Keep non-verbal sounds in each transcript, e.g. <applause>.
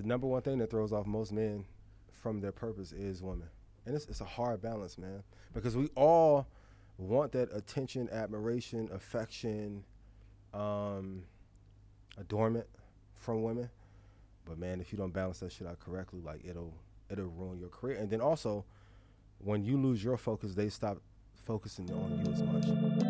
the number one thing that throws off most men from their purpose is women, and it's it's a hard balance, man, because we all want that attention, admiration, affection, um, adornment from women. But man, if you don't balance that shit out correctly, like it'll it'll ruin your career. And then also, when you lose your focus, they stop focusing on you as much.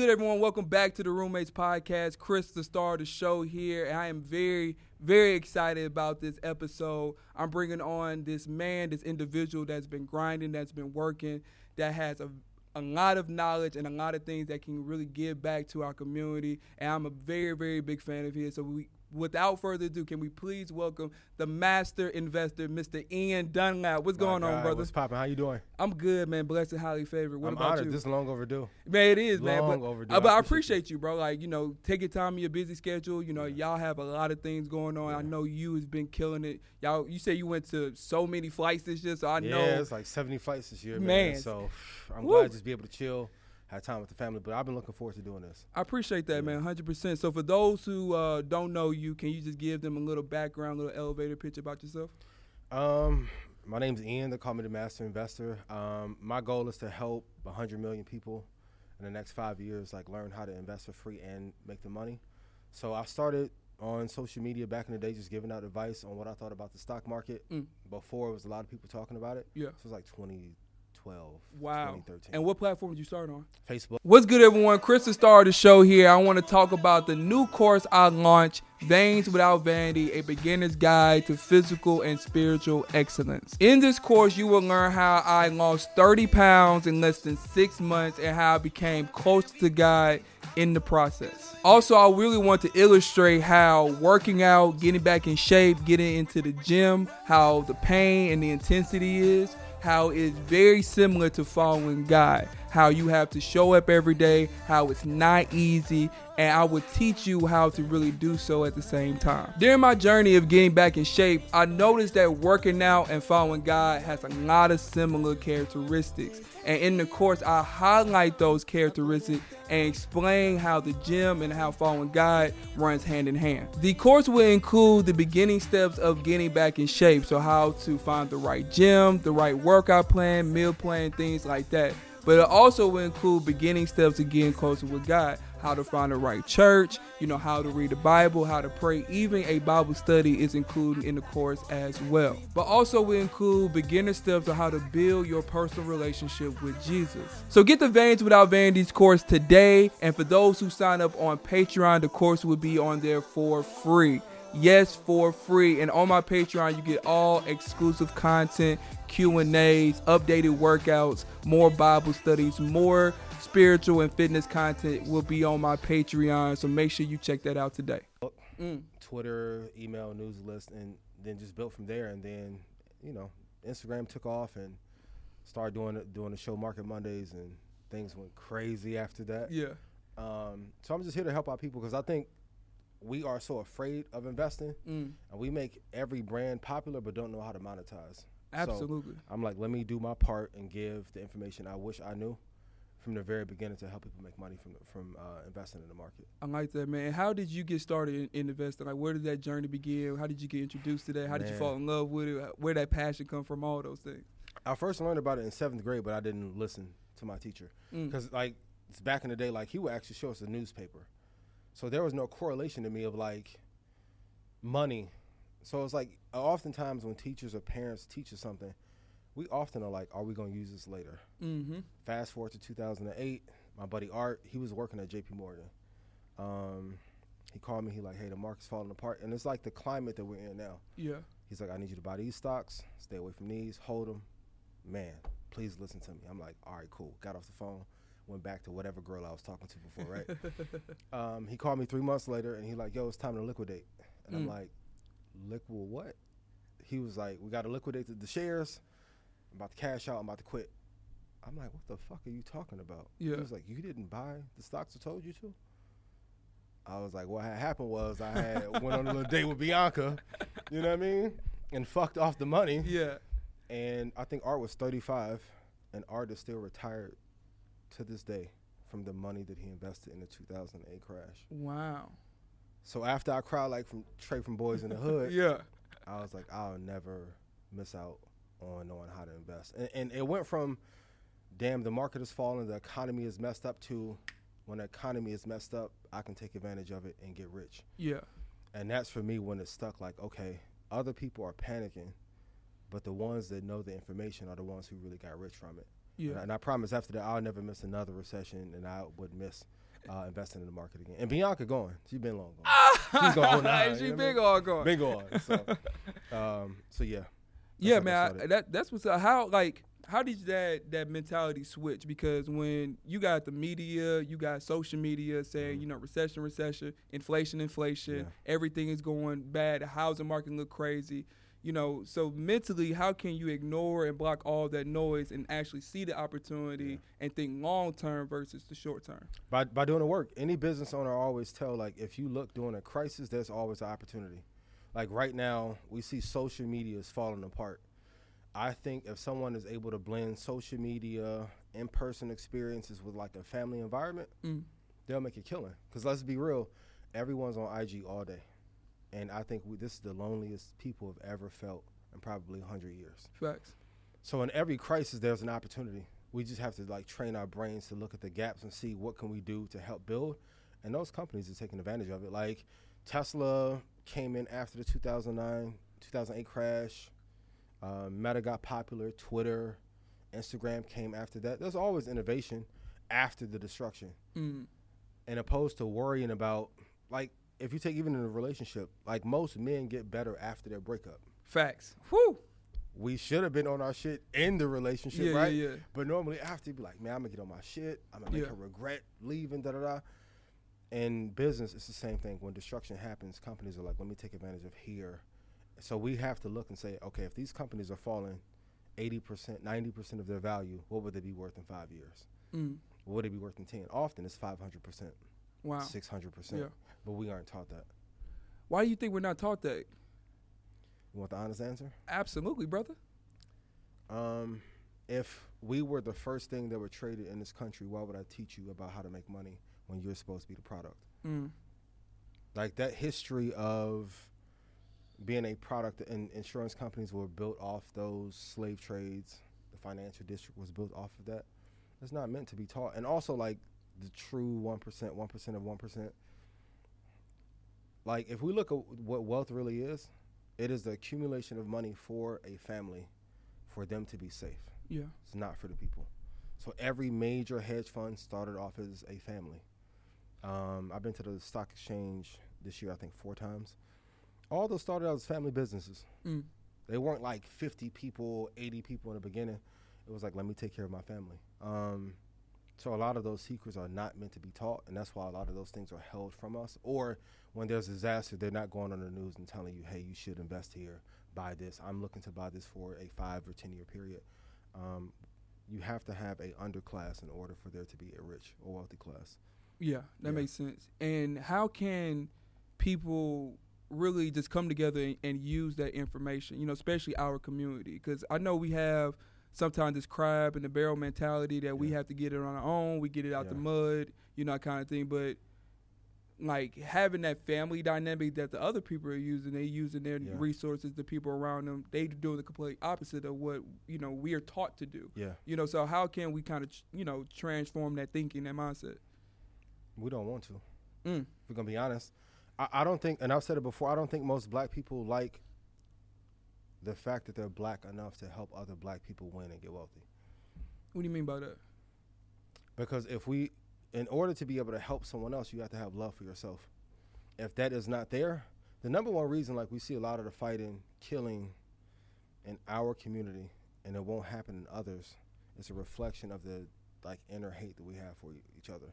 Good, everyone? Welcome back to the Roommates Podcast. Chris, the star of the show here, and I am very, very excited about this episode. I'm bringing on this man, this individual that's been grinding, that's been working, that has a a lot of knowledge and a lot of things that can really give back to our community. And I'm a very, very big fan of his. So we without further ado, can we please welcome the master investor, Mr. Ian Dunlap. What's My going on, God, brother? What's popping? How you doing? I'm good, man. Blessed and highly favored. What I'm about honored. you? This is long overdue. Man, it is, man. Long But, overdue. uh, but I appreciate you, bro. Like, you know, take your time in your busy schedule. You know, y'all have a lot of things going on. I know you has been killing it. Y'all, you say you went to so many flights this year, so I yeah, know. it's like 70 flights this year, Man. man. So I'm Woo. glad to just be able to chill, have time with the family. But I've been looking forward to doing this. I appreciate that, man, 100%. So for those who uh, don't know you, can you just give them a little background, little elevator pitch about yourself? Um, my name's Ian. They call me the Master Investor. Um, my goal is to help 100 million people in the next five years, like learn how to invest for free and make the money. So I started on social media back in the day, just giving out advice on what I thought about the stock market. Mm. Before it was a lot of people talking about it. Yeah. So it was like 2012, Wow. 2013. And what platform did you start on? Facebook. What's good, everyone? Chris, the star of the show here. I want to talk about the new course I launched, Veins Without Vanity, a beginner's guide to physical and spiritual excellence. In this course, you will learn how I lost 30 pounds in less than six months and how I became close to God in the process. Also, I really want to illustrate how working out, getting back in shape, getting into the gym, how the pain and the intensity is, how it's very similar to following God. How you have to show up every day, how it's not easy, and I will teach you how to really do so at the same time. During my journey of getting back in shape, I noticed that working out and following God has a lot of similar characteristics. And in the course, I highlight those characteristics and explain how the gym and how following God runs hand in hand. The course will include the beginning steps of getting back in shape, so how to find the right gym, the right workout plan, meal plan, things like that. But it also will include beginning steps to getting closer with God, how to find the right church, you know, how to read the Bible, how to pray. Even a Bible study is included in the course as well. But also will include beginner steps on how to build your personal relationship with Jesus. So get the Veins Without Vanities course today. And for those who sign up on Patreon, the course will be on there for free. Yes, for free. And on my Patreon, you get all exclusive content, Q&As, updated workouts, more Bible studies, more spiritual and fitness content will be on my Patreon. So make sure you check that out today. Mm. Twitter, email, news list, and then just built from there. And then, you know, Instagram took off and started doing it, doing the show Market Mondays, and things went crazy after that. Yeah. Um, so I'm just here to help out people because I think we are so afraid of investing, Mm. and we make every brand popular but don't know how to monetize. So Absolutely. I'm like, let me do my part and give the information I wish I knew from the very beginning to help people make money from from uh, investing in the market. I like that, man. How did you get started in, in investing? Like, where did that journey begin? How did you get introduced to that? How did you fall in love with it? Where did that passion come from? All those things. I first learned about it in seventh grade, but I didn't listen to my teacher Mm. because, like, it's back in the day, like he would actually show us a newspaper, so there was no correlation to me of like money. So it's like oftentimes when teachers or parents teach us something, we often are like, "Are we going to use this later?" Mm-hmm. Fast forward to 2008, my buddy Art, he was working at J.P. Morgan. Um, he called me. He like, "Hey, the market's falling apart," and it's like the climate that we're in now. Yeah. He's like, I need you to buy these stocks, stay away from these, hold them. Man, please listen to me. I'm like, all right, cool. Got off the phone, went back to whatever girl I was talking to before, right? <laughs> um, he called me three months later and he like, yo, it's time to liquidate. And I'm Mm. like, liquid what? He was like, we got to liquidate the, the shares. I'm about to cash out. I'm about to quit. I'm like, what the fuck are you talking about? Yeah. He was like, you didn't buy the stocks I told you to? I was like, what had happened was I had went on a little date with Bianca, you know what I mean, and fucked off the money. yeah. And I think Art was 35, and Art is still retired to this day from the money that he invested in the 2008 crash. Wow. So after I cried like from Trey from Boys in the Hood, <laughs> Yeah. I was like, I'll never miss out on knowing how to invest. And, and it went from, damn, the market is falling, the economy is messed up, to when the economy is messed up, I can take advantage of it and get rich. Yeah. And that's for me when it's stuck like, okay, other people are panicking, but the ones that know the information are the ones who really got rich from it. And, Yeah. I, and I promise after that, I'll never miss another recession and I would miss uh, investing in the market again. And Bianca going. She's been long gone. She's <laughs> going. Oh, nah, she you know what I big mean? on going. Big on. So, <laughs> um, so yeah. Yeah, man. I, that that's what's up. How like how did that that mentality switch? Because when you got the media, you got social media saying you know recession, recession, inflation, inflation, Yeah. everything is going bad. The housing market look crazy. You know, so mentally, how can you ignore and block all that noise and actually see the opportunity and think long term versus the short term? by by doing the work. Any business owner always tell like if you look during a crisis, there's always an opportunity. Like right now, we see social media is falling apart. I think if someone is able to blend social media, in-person experiences with like a family environment, Mm. they'll make a killing. Because let's be real, everyone's on IG all day, and I think we, this is the loneliest people have ever felt in probably 100 years. Facts. So in every crisis, there's an opportunity. We just have to like train our brains to look at the gaps and see what can we do to help build. And those companies are taking advantage of it. Like Tesla came in after the 2009, 2008 crash. Uh, Meta got popular. Twitter, Instagram came after that. There's always innovation after the destruction. Mm. And opposed to worrying about like if you take even in a relationship, like most men get better after their breakup. Facts. Whew. we should have been on our shit in the relationship, Yeah, yeah, right? yeah. But normally after, you be like, man, I'm gonna get on my shit. I'm gonna make Yeah. her regret leaving. Da da da. In business, it's the same thing. When destruction happens, companies are like, let me take advantage of here. So we have to look and say, okay, if these companies are falling 80%, 90% of their value, what would they be worth in five years? Mm. What would it be worth in 10? Often it's 500%, Wow. 600%. Yeah. But we aren't taught that. Why do you think we're not taught that? You want the honest answer? Absolutely, brother. Um, if we were the first thing that were traded in this country, why would I teach you about how to make money when you're supposed to be the product? Mm. Like that history of being a product and insurance companies were built off those slave trades. The financial district was built off of that. It's not meant to be taught. And also like the true one percent, one percent of one percent. Like if we look at what wealth really is, it is the accumulation of money for a family for them to be safe. Yeah. It's not for the people. So every major hedge fund started off as a family. Um, I've been to the stock exchange this year, I think, four times. All those started out as family businesses. Mm. They weren't like 50 people, 80 people in the beginning. It was like, let me take care of my family. Um, so a lot of those secrets are not meant to be taught, and that's why a lot of those things are held from us. Or when there's a disaster, they're not going on the news and telling you, hey, you should invest here, buy this. I'm looking to buy this for a five or 10 year period. Um, you have to have a underclass in order for there to be a rich or wealthy class. Yeah, that Yeah. makes sense. And how can people really just come together and, and use that information? You know, especially our community, because I know we have sometimes this crab in the barrel mentality that we have to get it on our own. We get it out the mud, you know, that kind of thing. But like having that family dynamic that the other people are using, they using their Yeah. resources, the people around them, they doing the complete opposite of what you know we are taught to do. Yeah. You know, so how can we kind of you know transform that thinking, that mindset? We don't want to. Mm. If we're gonna be honest, I, I don't think, and I've said it before. I don't think most black people like the fact that they're black enough to help other black people win and get wealthy. What do you mean by that? Because if we, in order to be able to help someone else, you have to have love for yourself. If that is not there, the number one reason, like we see a lot of the fighting, killing in our community, and it won't happen in others, is a reflection of the like inner hate that we have for each other.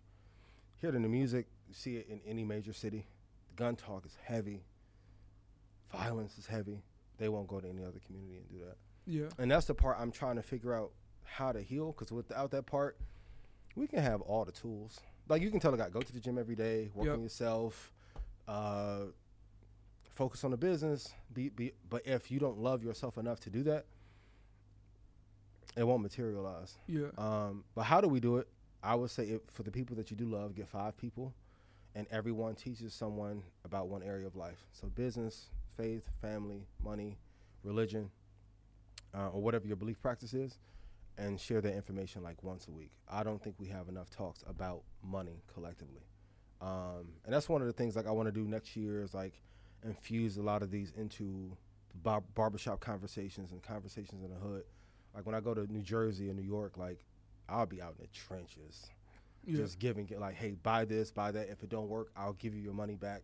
Hear it in the music, you see it in any major city. The gun talk is heavy. Violence is heavy. They won't go to any other community and do that Yeah. and that's the part I'm trying to figure out how to heal. Because without that part, we can have all the tools. Like you can tell a guy, go to the gym every day, work Yep. on yourself, uh, focus on the business. Be, be, but if you don't love yourself enough to do that, it won't materialize. Yeah. Um, but how do we do it? I would say if, for the people that you do love, get five people, and everyone teaches someone about one area of life. So business, faith, family, money, religion, uh, or whatever your belief practice is, and share that information like once a week. I don't think we have enough talks about money collectively, um, and that's one of the things like I want to do next year is like infuse a lot of these into bar- barbershop conversations and conversations in the hood. Like when I go to New Jersey or New York, like I'll be out in the trenches, Yeah. just giving it like, hey, buy this, buy that. If it don't work, I'll give you your money back.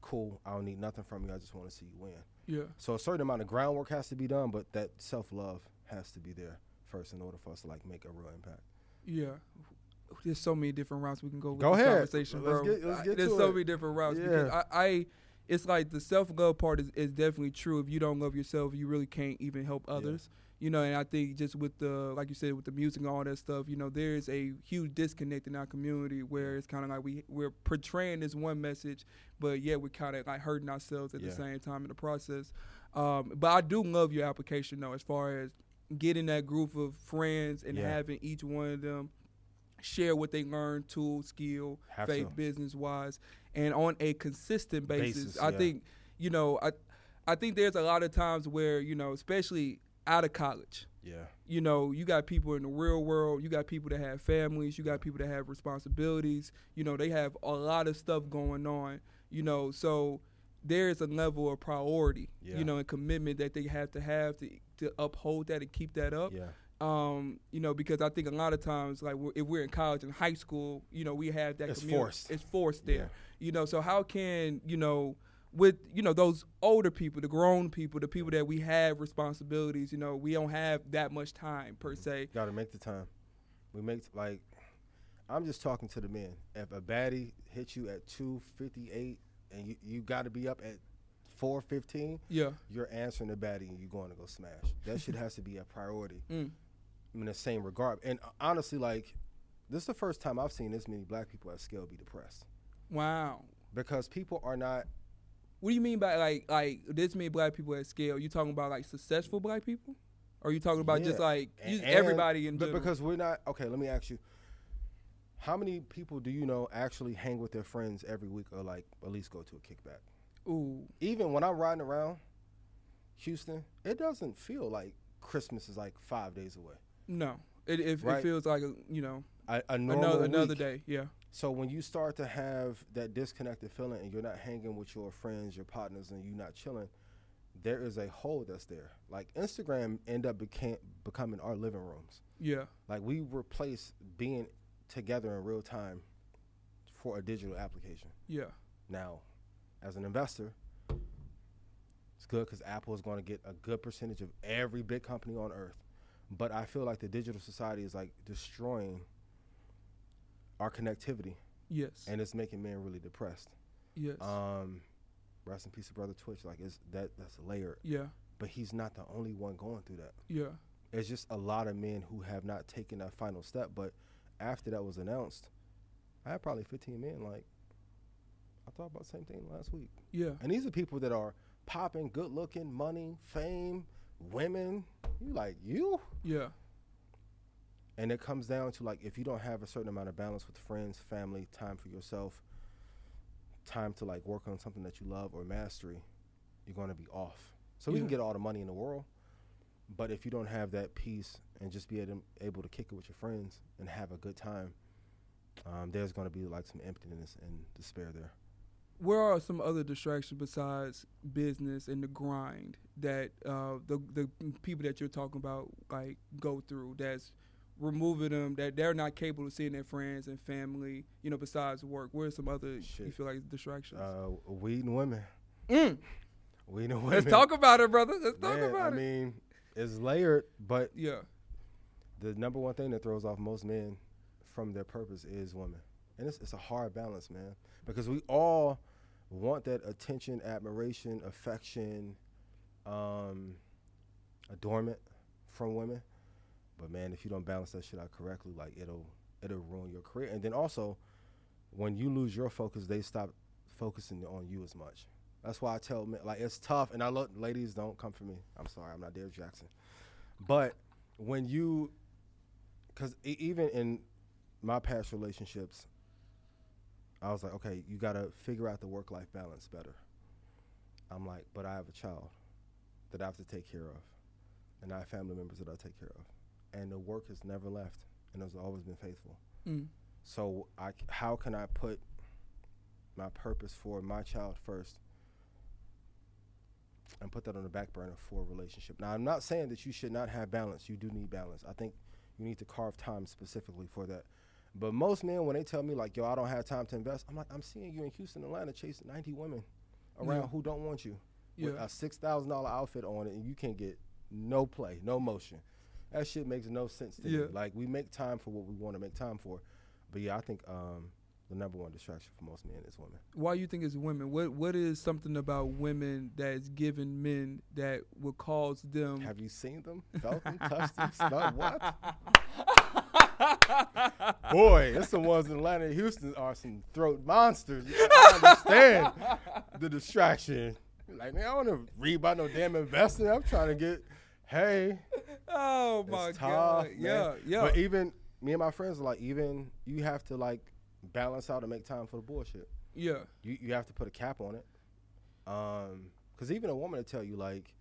Cool. I don't need nothing from you. I just want to see you win. yeah. So a certain amount of groundwork has to be done, but that self love has to be there first in order for us to like make a real impact. Yeah. There's so many different routes we can go with Go ahead. conversation, Let's bro. get- let's get There's so it. many different routes Yeah. because I, I it's like the self love part is, is definitely true. If you don't love yourself, you really can't even help others. You know, and I think just with the like you said with the music and all that stuff, you know, there is a huge disconnect in our community where it's kind of like we we're portraying this one message, but yet we're kind of like hurting ourselves at the same time in the process. Um, but I do love your application though, as far as getting that group of friends and Yeah. having each one of them share what they learned, tool, skill, Have faith, to. business wise, and on a consistent basis. Basis, I yeah. think, you know, I I think there's a lot of times where, you know, especially out of college, Yeah. you know, you got people in the real world, you got people that have families, you got people that have responsibilities, you know, they have a lot of stuff going on, you know, so there's a level of priority, Yeah. you know, and commitment that they have to have to to uphold that and keep that up Yeah. um, you know, because I think a lot of times, like we're, if we're in college and high school, you know, we have that It's community- forced. It's forced there, Yeah. you know. So how can you know, with you know those older people, the grown people, the people that we have responsibilities, you know, we don't have that much time per se. Got to make the time. We make like I'm just talking to the men. If a baddie hits you at 258 and you, you got to be up at 415, Yeah, you're answering the baddie and you're going to go smash. That shit has to be a priority Mm. in the same regard. And uh, honestly, like this is the first time I've seen this many black people at scale be depressed wow. because people are not. What do you mean by like like this many black people at scale? You talking about like successful black people, or you talking about just like and- everybody in but general? because we're not okay. Let me ask you. How many people do you know actually hang with their friends every week or like at least go to a kickback? Ooh, even when I'm riding around Houston, it doesn't feel like Christmas is like five days away. no, it it, it feels like a, you know normal another another day. Yeah. So when you start to have that disconnected feeling and you're not hanging with your friends, your partners, and you're not chilling, there is a hole that's there. Like Instagram end up became becoming our living rooms. Yeah, Like we replace being together in real time for a digital application. yeah, Now, as an investor, it's good because Apple is going to get a good percentage of every big company on earth. But I feel like the digital society is like destroying our connectivity, yes, and it's making men really depressed. yes, Um, rest in peace, of brother Twitch. Like it's that that's layered, yeah, but he's not the only one going through that. yeah, It's just a lot of men who have not taken that final step. But after that was announced, I had probably 15 men like. I thought about the same thing last week. yeah, And these are people that are popping, good looking, money, fame, women. You like you? yeah, And it comes down to like if you don't have a certain amount of balance with friends, family, time for yourself, time to like work on something that you love or mastery, you're gonna be off. So we can get all the money in the world, but if you don't have that peace and just be able, to kick it with your friends and have a good time, um, there's gonna be like some emptiness and despair there. Where are some other distractions besides business and the grind that uh, the the people that you're talking about like go through? That's removing them that they're not capable of seeing their friends and family. You know, besides work. Where are some other you feel like distractions? Uh, weed and women. Mm. Weed and women. Let's talk about it, brother. Let's talk Man, about I it. I mean, it's layered, but yeah, the number one thing that throws off most men from their purpose is women. And it's, it's a hard balance, man, because we all want that attention, admiration, affection, um, adornment from women. But man, if you don't balance that shit out correctly, like it'll it'll ruin your career. And then also, when you lose your focus, they stop focusing on you as much. That's why I tell men like it's tough. And I look, ladies, don't come for me. I'm sorry, I'm not Derrick Jaxn. But when you, because even in my past relationships, I was like, okay, you got to figure out the work life balance better. I'm like, but I have a child that I have to take care of, and I have family members that I take care of, and the work has never left, and has always been faithful. Mm. So I, how can I put my purpose for my child first, and put that on the back burner for a relationship? Now, I'm not saying that you should not have balance. You do need balance. I think you need to carve time specifically for that. But most men, when they tell me like, "Yo, I don't have time to invest," I'm like, "I'm seeing you in Houston, Atlanta, chasing 90 women around Yeah. who don't want you with Yeah. a six thousand dollar outfit on it, and you can't get no play, no motion. That shit makes no sense to Yeah. me. Like we make time for what we want to make time for, but yeah, I think um, the number one distraction for most men is women. Why you think it's women? What what is something about women that's giving men that would cause them? Have you seen them, felt them, touched them, <laughs> smelled what? Boy, it's the ones in Atlanta and Houston are some throat monsters. I understand the distraction. Like, man, I don't want to read about no damn investing. I'm trying to get, hey, oh my tough, god! man. Yeah, yeah. But even me and my friends are like, even you have to like balance out and make time for the bullshit. yeah, You you have to put a cap on it. Um, because even a woman will tell you like,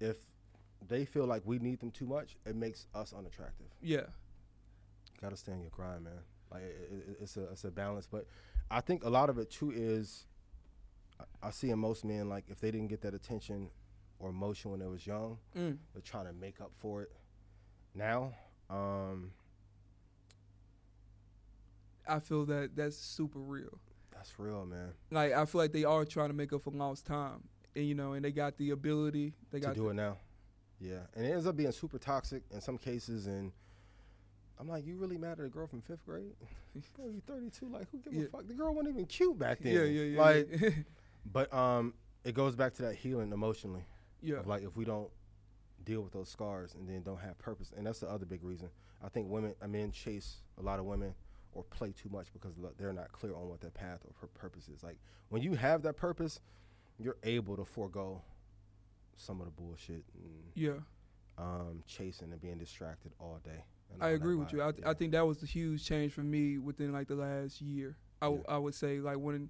if they feel like we need them too much, it makes us unattractive. yeah, You gotta stay on your grind, man. Like it, it, it's a it's a balance, but I think a lot of it too is I, I see in most men like if they didn't get that attention or emotion when they was young, mm. they're trying to make up for it now. Um, I feel that that's super real. that's real, man. Like I feel like they are trying to make up for lost time, and you know, and they got the ability. They got to do the, it now. Yeah, and it ends up being super toxic in some cases, and I'm like, you really mad at a girl from fifth grade? <laughs> Bro, you 32. Like, who give Yeah. a fuck? The girl wasn't even cute back then. Yeah, yeah, yeah. Like, yeah. <laughs> but um, it goes back to that healing emotionally. Yeah. Like, if we don't deal with those scars and then don't have purpose, and that's the other big reason. I think women, I men chase a lot of women or play too much because they're not clear on what their path or pur- purpose is. Like, when you have that purpose, you're able to forego some of the bullshit and yeah. um, chasing and being distracted all day. and I all agree with you. I, vibe. I think that was a huge change for me within like the last year. i would say like when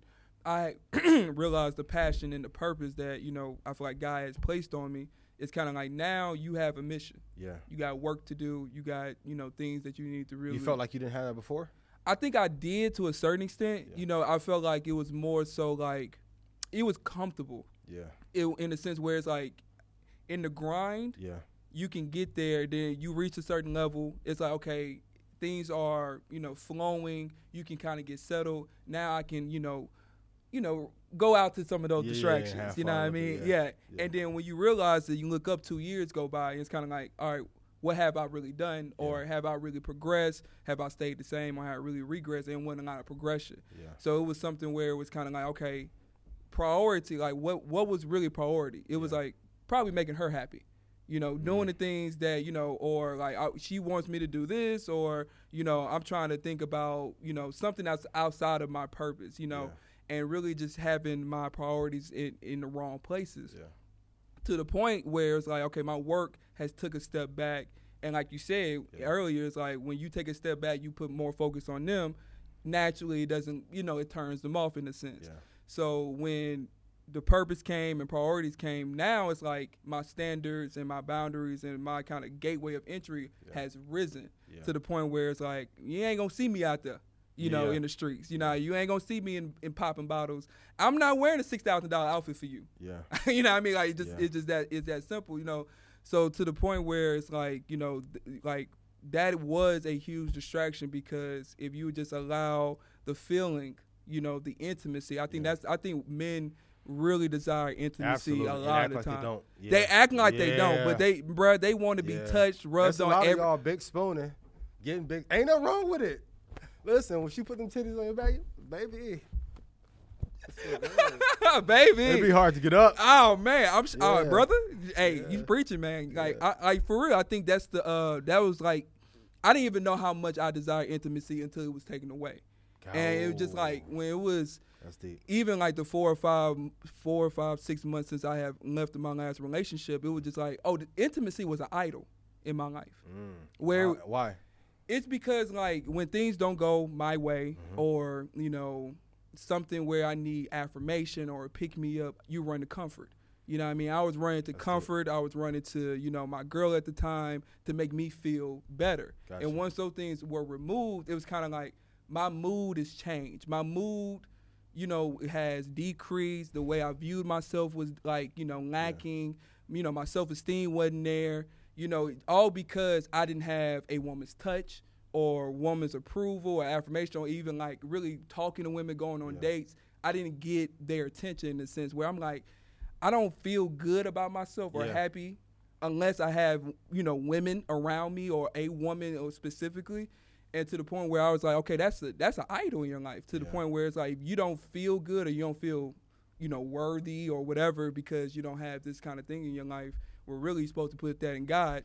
I <clears throat> realized the passion and the purpose that you know I feel like God has placed on me. It's kind of like now you have a mission. yeah. You got work to do. You got you know things that you need to really. You felt like you didn't have that before. I think I did to a certain extent. Yeah. You know, I felt like it was more so like it was comfortable. Yeah. It, in the sense where it's like in the grind, Yeah. you can get there. Then you reach a certain level. It's like okay, things are you know flowing. You can kind of get settled. Now I can you know, you know, go out to some of those Yeah, distractions. you know what I mean? yeah. Yeah. Yeah. And then when you realize that you look up two years go by, it's kind of like all right. What have I really done, or have I really progressed? Have I stayed the same, or have I really regressed? And wasn't a lot of progression. Yeah. So it was something where it was kind of like, okay, priority. Like what what was really priority? It was like probably making her happy. You know, doing the things that you know, or like I, she wants me to do this, or you know, I'm trying to think about you know something that's outside of my purpose. You know, and really just having my priorities in in the wrong places Yeah. to the point where it's like, okay, my work has took a step back, and like you said Yeah. earlier, it's like when you take a step back, you put more focus on them. Naturally, it doesn't, you know, it turns them off in a sense. Yeah. So when the purpose came and priorities came, now it's like my standards and my boundaries and my kind of gateway of entry Yeah. has risen to the point where it's like you ain't gonna see me out there. You know, Yeah. in the streets. You know, you ain't gonna see me in, in popping bottles. I'm not wearing a six thousand dollar outfit for you. Yeah. <laughs> you know what I mean? Like it just Yeah. it's just that it's that simple, you know. So to the point where it's like, you know, th- like that was a huge distraction because if you just allow the feeling, you know, the intimacy, I think Yeah. that's I think men really desire intimacy Absolutely. a lot of the like they time. don't. Yeah. They act like they don't, but they bruh, they want to be touched, rubbed That's a on lot every of y'all big spooning, getting big. Ain't nothing wrong with it. Listen, when she put them titties on your back, baby, <laughs> baby. it'd be hard to get up. Oh man, I'm s uh, brother. Hey, you Yeah. preaching, man. Like, Yeah. I, like for real. I think that's the uh, that was like, I didn't even know how much I desired intimacy until it was taken away, and it was just Oh, like when it was that's deep. even like the four or five, four or five, six months since I have left my last relationship. It was just like, oh, the intimacy was an idol. in my life. Mm. Where why? why? It's because like when things don't go my way Mhm. or you know something where i need affirmation or pick me up you run to comfort. You know what i mean? I was running to That's it. comfort. I was running to you know my girl at the time to make me feel better. Gotcha. and once those things were removed it was kind of like my mood has changed. My mood you know has decreased. The way i viewed myself was like you know lacking. You know my self-esteem wasn't there you know all because i didn't have a woman's touch or woman's approval or affirmation or even like really talking to women going on Yeah. dates i didn't get their attention in the sense where i'm like i don't feel good about myself or Yeah. happy unless i have you know women around me or a woman or specifically and to the point where i was like okay that's a that's an idol in your life to the Yeah. point where it's like you don't feel good or you don't feel you know worthy or whatever because you don't have this kind of thing in your life we're really supposed to put that in god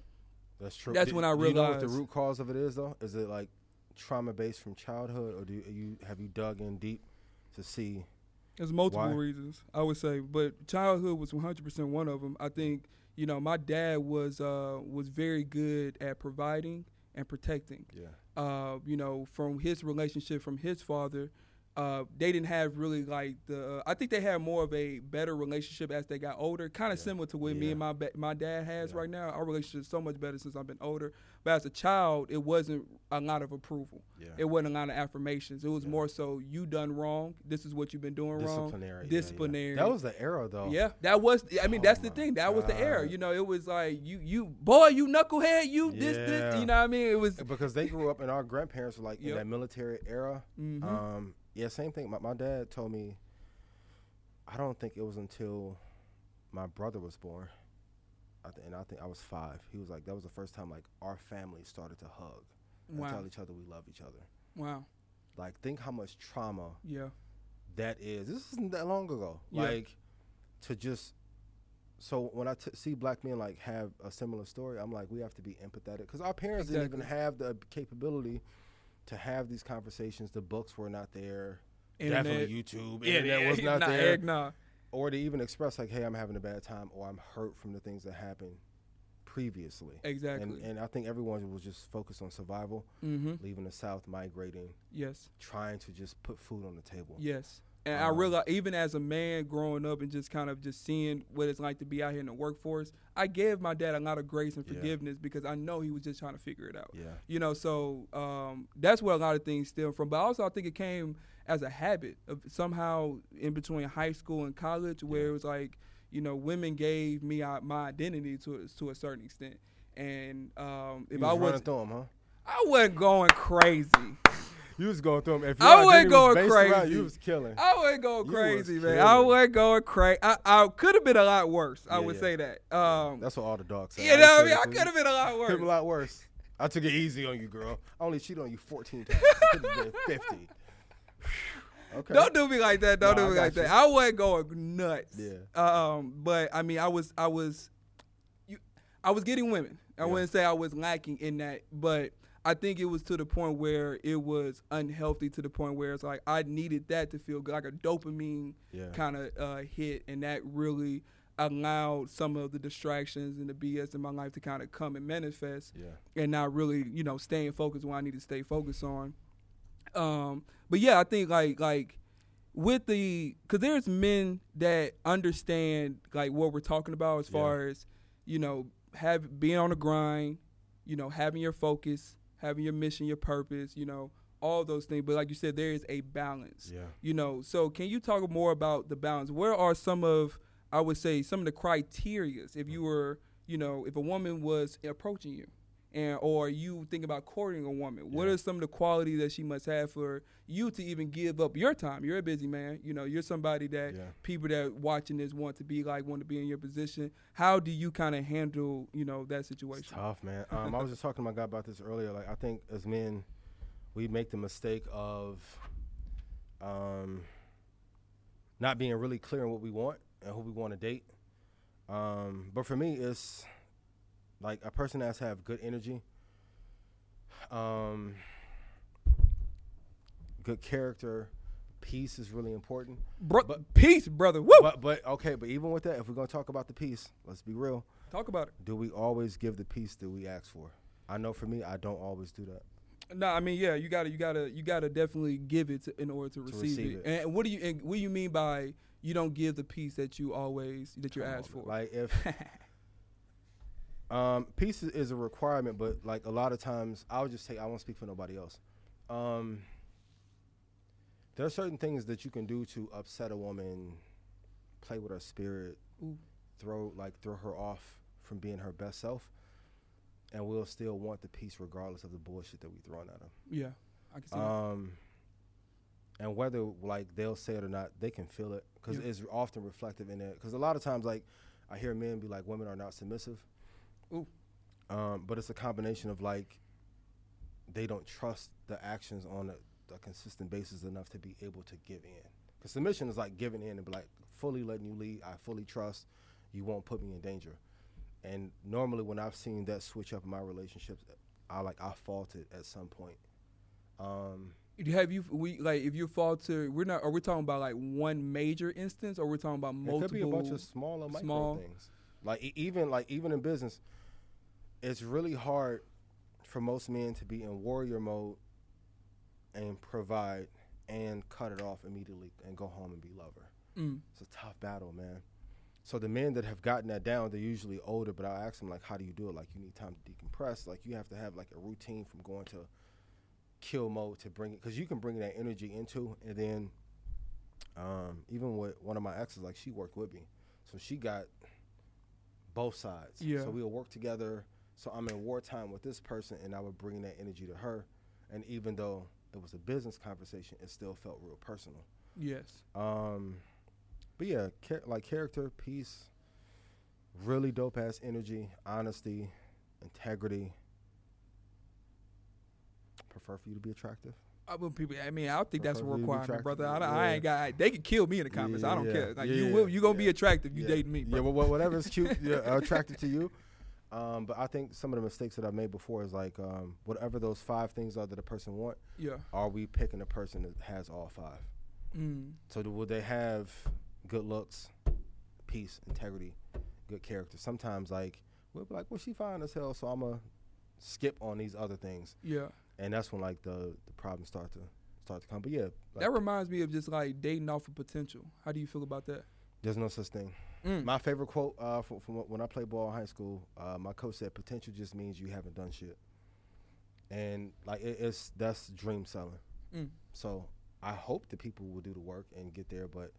That's true. That's Do- when I do you know what the root cause of it is, though? Is it like trauma based from childhood, or do you, you have you dug in deep to see? There's multiple Why? reasons I would say, but childhood was 100% one of them. I think you know my dad was uh, was very good at providing and protecting. Yeah. Uh, you know, from his relationship from his father, uh, they didn't have really like the. I think they had more of a better relationship as they got older, kind of Yeah. similar to what me and my ba- my dad has Yeah. right now. Our relationship is so much better since I've been older. But as a child, it wasn't a lot of approval. Yeah. It wasn't a lot of affirmations. It was Yeah. more so you done wrong. This is what you've been doing wrong. Disciplinary. yeah, yeah. Disciplinary. That was the era, though. Yeah, that was. I mean, Oh that's the thing. That was the era. You know, it was like you, you boy, you knucklehead, you this, this. Yeah. You know what I mean? It was. Because they grew up, and our grandparents were like in that military era. mhm. Um, yeah, same thing. My, my dad told me. I don't think it was until my brother was born, I th- and I think I was five. He was like, that was the first time like our family started to hug and wow. tell each other we love each other. Wow. Like, think how much trauma Yeah. that is. This isn't that long ago. Yeah. Like, to just. So when I t- see black men like have a similar story, I'm like, we have to be empathetic because our parents didn't even have the capability to have these conversations. The books were not there. Internet. Definitely YouTube. Yeah, Internet yeah, was not nah, there. nah. Or to even express like, hey, I'm having a bad time, or I'm hurt from the things that happened previously. Exactly. And and I think everyone was just focused on survival, mm-hmm. leaving the South, migrating, Yes. trying to just put food on the table. Yes. And I Um, realized, even as a man growing up and just kind of just seeing what it's like to be out here in the workforce, I gave my dad a lot of grace and Yeah. forgiveness because I know he was just trying to figure it out. Yeah. You know, so um, that's where a lot of things stem from. But also, I think it came as a habit of somehow in between high school and college, where Yeah. it was like, you know, women gave me uh, my identity to to a certain extent. And um, if you I was was, through 'em, huh? I wasn't going crazy. You was going through them. If I wasn't identity was going around, crazy. you was killing. I wasn't going You was crazy, man. killing. I wasn't going crazy. I, I could have been a lot worse. I Yeah, would yeah. say that. Um, That's what all the dogs say. you know what I mean? I could have been a lot worse. been a lot worse. I took it easy on you, girl. I only cheated on you 14 times. Could have been <laughs> 50. Okay. Don't do me like that. Don't Nah, do me like that. I wasn't going nuts. Yeah. Um, but I mean, I was, I was, you, I was getting women. I Yeah. wouldn't say I was lacking in that, but I think it was to the point where it was unhealthy. To the point where it's like I needed that to feel good, like a dopamine Yeah. kind of uh, hit, and that really allowed some of the distractions and the BS in my life to kind of come and manifest Yeah. and not really, you know, staying focused when I need to stay focused on. Um, but yeah, I think like like with the because there's men that understand like what we're talking about as Yeah. far as you know have being on the grind, you know, having your focus, having your mission, your purpose, you know, all those things. But like you said, there is a balance Yeah. you know so can you talk more about the balance where are some of i would say some of the criterias if you were you know if a woman was approaching you and or you think about courting a woman what Yeah. are some of the qualities that she must have for you to even give up your time you're a busy man you know you're somebody that Yeah. people that watching this want to be like want to be in your position how do you kind of handle you know that It's situation tough, man. Um, I was just talking to my guy about this earlier. Like, I think as men, we make the mistake of um, not being really clear on what we want and who we want to date. Um, but for me, it's like a person that has to have good energy, um, good character, peace is really important. Bro- But- peace brother Woo! But but okay, but even with that, if we're gonna talk about the peace, let's be real. Talk about it. Do we always give the peace that we ask for? I know for me, I don't always do that. No, I mean, yeah, you gotta, you gotta, you gotta definitely give it to, in order to receive, receive it. it. And what do you, and what do you mean by you don't give the peace that you always that you're asked for? Like if <laughs> um, peace is- a requirement, but like a lot of times, I'll just say I won't speak for nobody else. Um, there are certain things that you can do to upset a woman, play with her spirit, Ooh. throw like throw her off from being her best self, and we'll still want the peace regardless of the bullshit that we throwing at them. yeah, I can see that. Um, and whether like they'll say it or not, they can feel it because Yeah. it's often reflective in it. Because a lot of times, like I hear men be like, "Women are not submissive." Ooh. Um, but it's a combination of like they don't trust the actions on a, a consistent basis enough to be able to give in. Because submission is like giving in and be like fully letting you lead. I fully trust you won't put me in danger. And normally, when I've seen that switch up in my relationships, I like I faulted at some point. Um, Have you we like if you fall to we're not are we talking about like one major instance or we're talking about multiple It could be a bunch of smaller micro small- things. Like e- even like even in business, it's really hard for most men to be in warrior mode and provide and cut it off immediately and go home and be lover. Mm, It's a tough battle, man. So the men that have gotten that down, they're usually older. But I ask them like, how do you do it? Like you need time to decompress. Like you have to have like a routine from going to kill mode to bring it because you can bring that energy into and then um, even with one of my exes, like she worked with me, so she got both sides. Yeah. So we'll work together. So I'm in wartime with this person, and I would bring that energy to her. And even though it was a business conversation, it still felt real personal. yes. Um, but yeah, char- like character, peace, really dope ass energy, honesty, integrity. Prefer for you to be attractive. I mean, people. I mean, I don't think that's a Prefer to be requirement, brother. I, don't- I ain't got. They could kill me in the comments. I don't Yeah, care. Like yeah, you yeah, will. You gonna be attractive. You yeah. dating me, Yeah, bro. well, whatever's cute, yeah, attractive to you. Um, but I think some of the mistakes that I've made before is like um, whatever those five things are that a person want. Yeah. Are we picking a person that has all five? Mm. So do, will they have good looks, peace, integrity, good character? Sometimes like we'll be like, well, she fine as hell, so I'm gonna skip on these other things, Yeah. and that's when like the the problems start to start to come. But yeah, like, That reminds me of just like dating off of potential. How do you feel about that? there's no such thing. Mm. My favorite quote uh, from, from when I played ball in high school, uh, my coach said, "Potential just means you haven't done shit," and like it, it's that's dream selling. Mm. So I hope that people will do the work and get there, but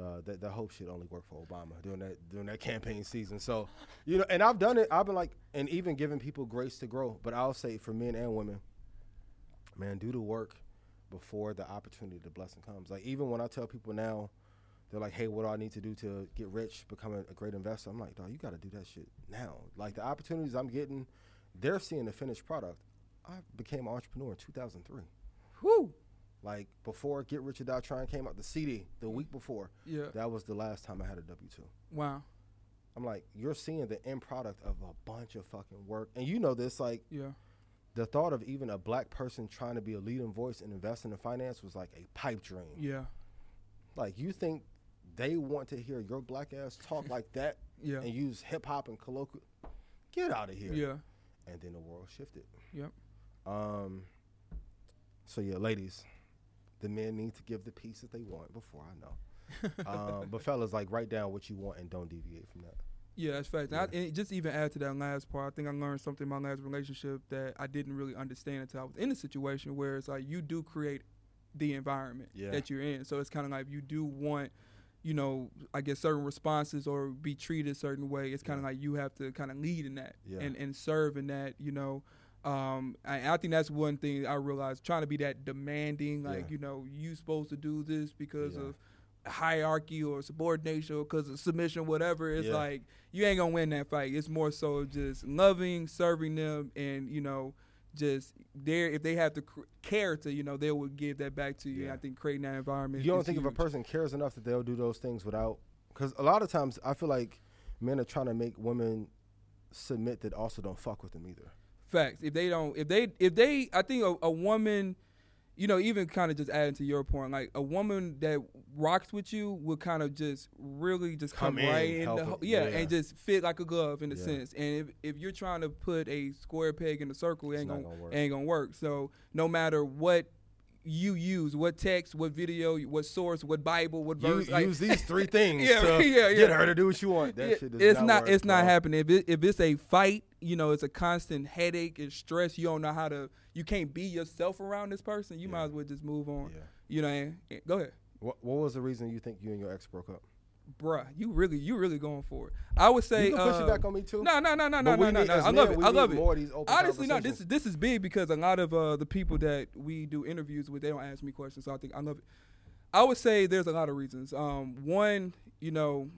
uh, that that hope should only work for Obama during that during that <laughs> campaign season. So you know, and I've done it. I've been like, and even giving people grace to grow. But I'll say for men and women, man, do the work before the opportunity, the blessing comes. Like even when I tell people now, they're like, "Hey, what do I need to do to get rich, become a, a great investor?" I'm like, "Dog, you got to do that shit now." Like the opportunities I'm getting, they're seeing the finished product. I became an entrepreneur in 2003. Whoo. Like before Get Rich or Die Trying came out, the CD the week before, Yeah. that was the last time I had a W two. Wow. I'm like, you're seeing the end product of a bunch of fucking work, and you know this. Like Yeah. the thought of even a black person trying to be a leading voice and investing in finance was like a pipe dream. Yeah. Like you think they want to hear your black ass talk like that <laughs> Yeah. and use hip hop and colloquial? Get out of here. Yeah. And then the world shifted. Yep. Um. So yeah, ladies, the men need to give the piece that they want before I know. <laughs> um, but fellas, like write down what you want and don't deviate from that. Yeah, that's fact. And I- And just even add to that last part, I think I learned something in my last relationship that I didn't really understand until I was in a situation where it's like you do create the environment Yeah. that you're in. So it's kind of like you do want, you know, I guess certain responses or be treated a certain way. It's kind of Yeah. like you have to kind of lead in that Yeah. and, and serve in that, you know. Um, I, I think that's one thing I realized trying to be that demanding, like, Yeah. you know, you supposed to do this because of hierarchy or subordination or because of submission, whatever. It's like you ain't gonna win that fight. It's more so just loving, serving them, and you know, just there. If they have the character, you know, they will give that back to you. Yeah. I think creating that environment. You don't think if a person cares enough that they'll do those things without? Because a lot of times I feel like men are trying to make women submit that also don't fuck with them either. Facts. If they don't, if they, if they, I think a, a woman, you know, even kind of just adding to your point, like a woman that rocks with you will kind of just really just come, Come in, right in, the, yeah, yeah. and just fit like a glove in a Yeah. sense. And if, if you're trying to put a square peg in a circle, it ain't gonna, gonna it ain't gonna work. So no matter what you use, what text, what video, what source, what Bible, what You verse, like, use these three <laughs> things Yeah, to yeah, get her to do what you want. That Yeah, shit it's not, not, it's not happening. If it, if it's a fight, you know, it's a constant headache and stress. You don't know how to. You can't be yourself around this person. You might as well just move on. Yeah. You know, go ahead, What, what was the reason you think you and your ex broke up? Bruh. You really, you really going for it. I would say. you can push uh, it back on me too. No, no, no, no, no, no, no, no. I love it. I love it. Honestly, no. This is this is big because a lot of uh, the people that we do interviews with, they don't ask me questions. So I think I love it. I would say there's a lot of reasons. Um, one, you know,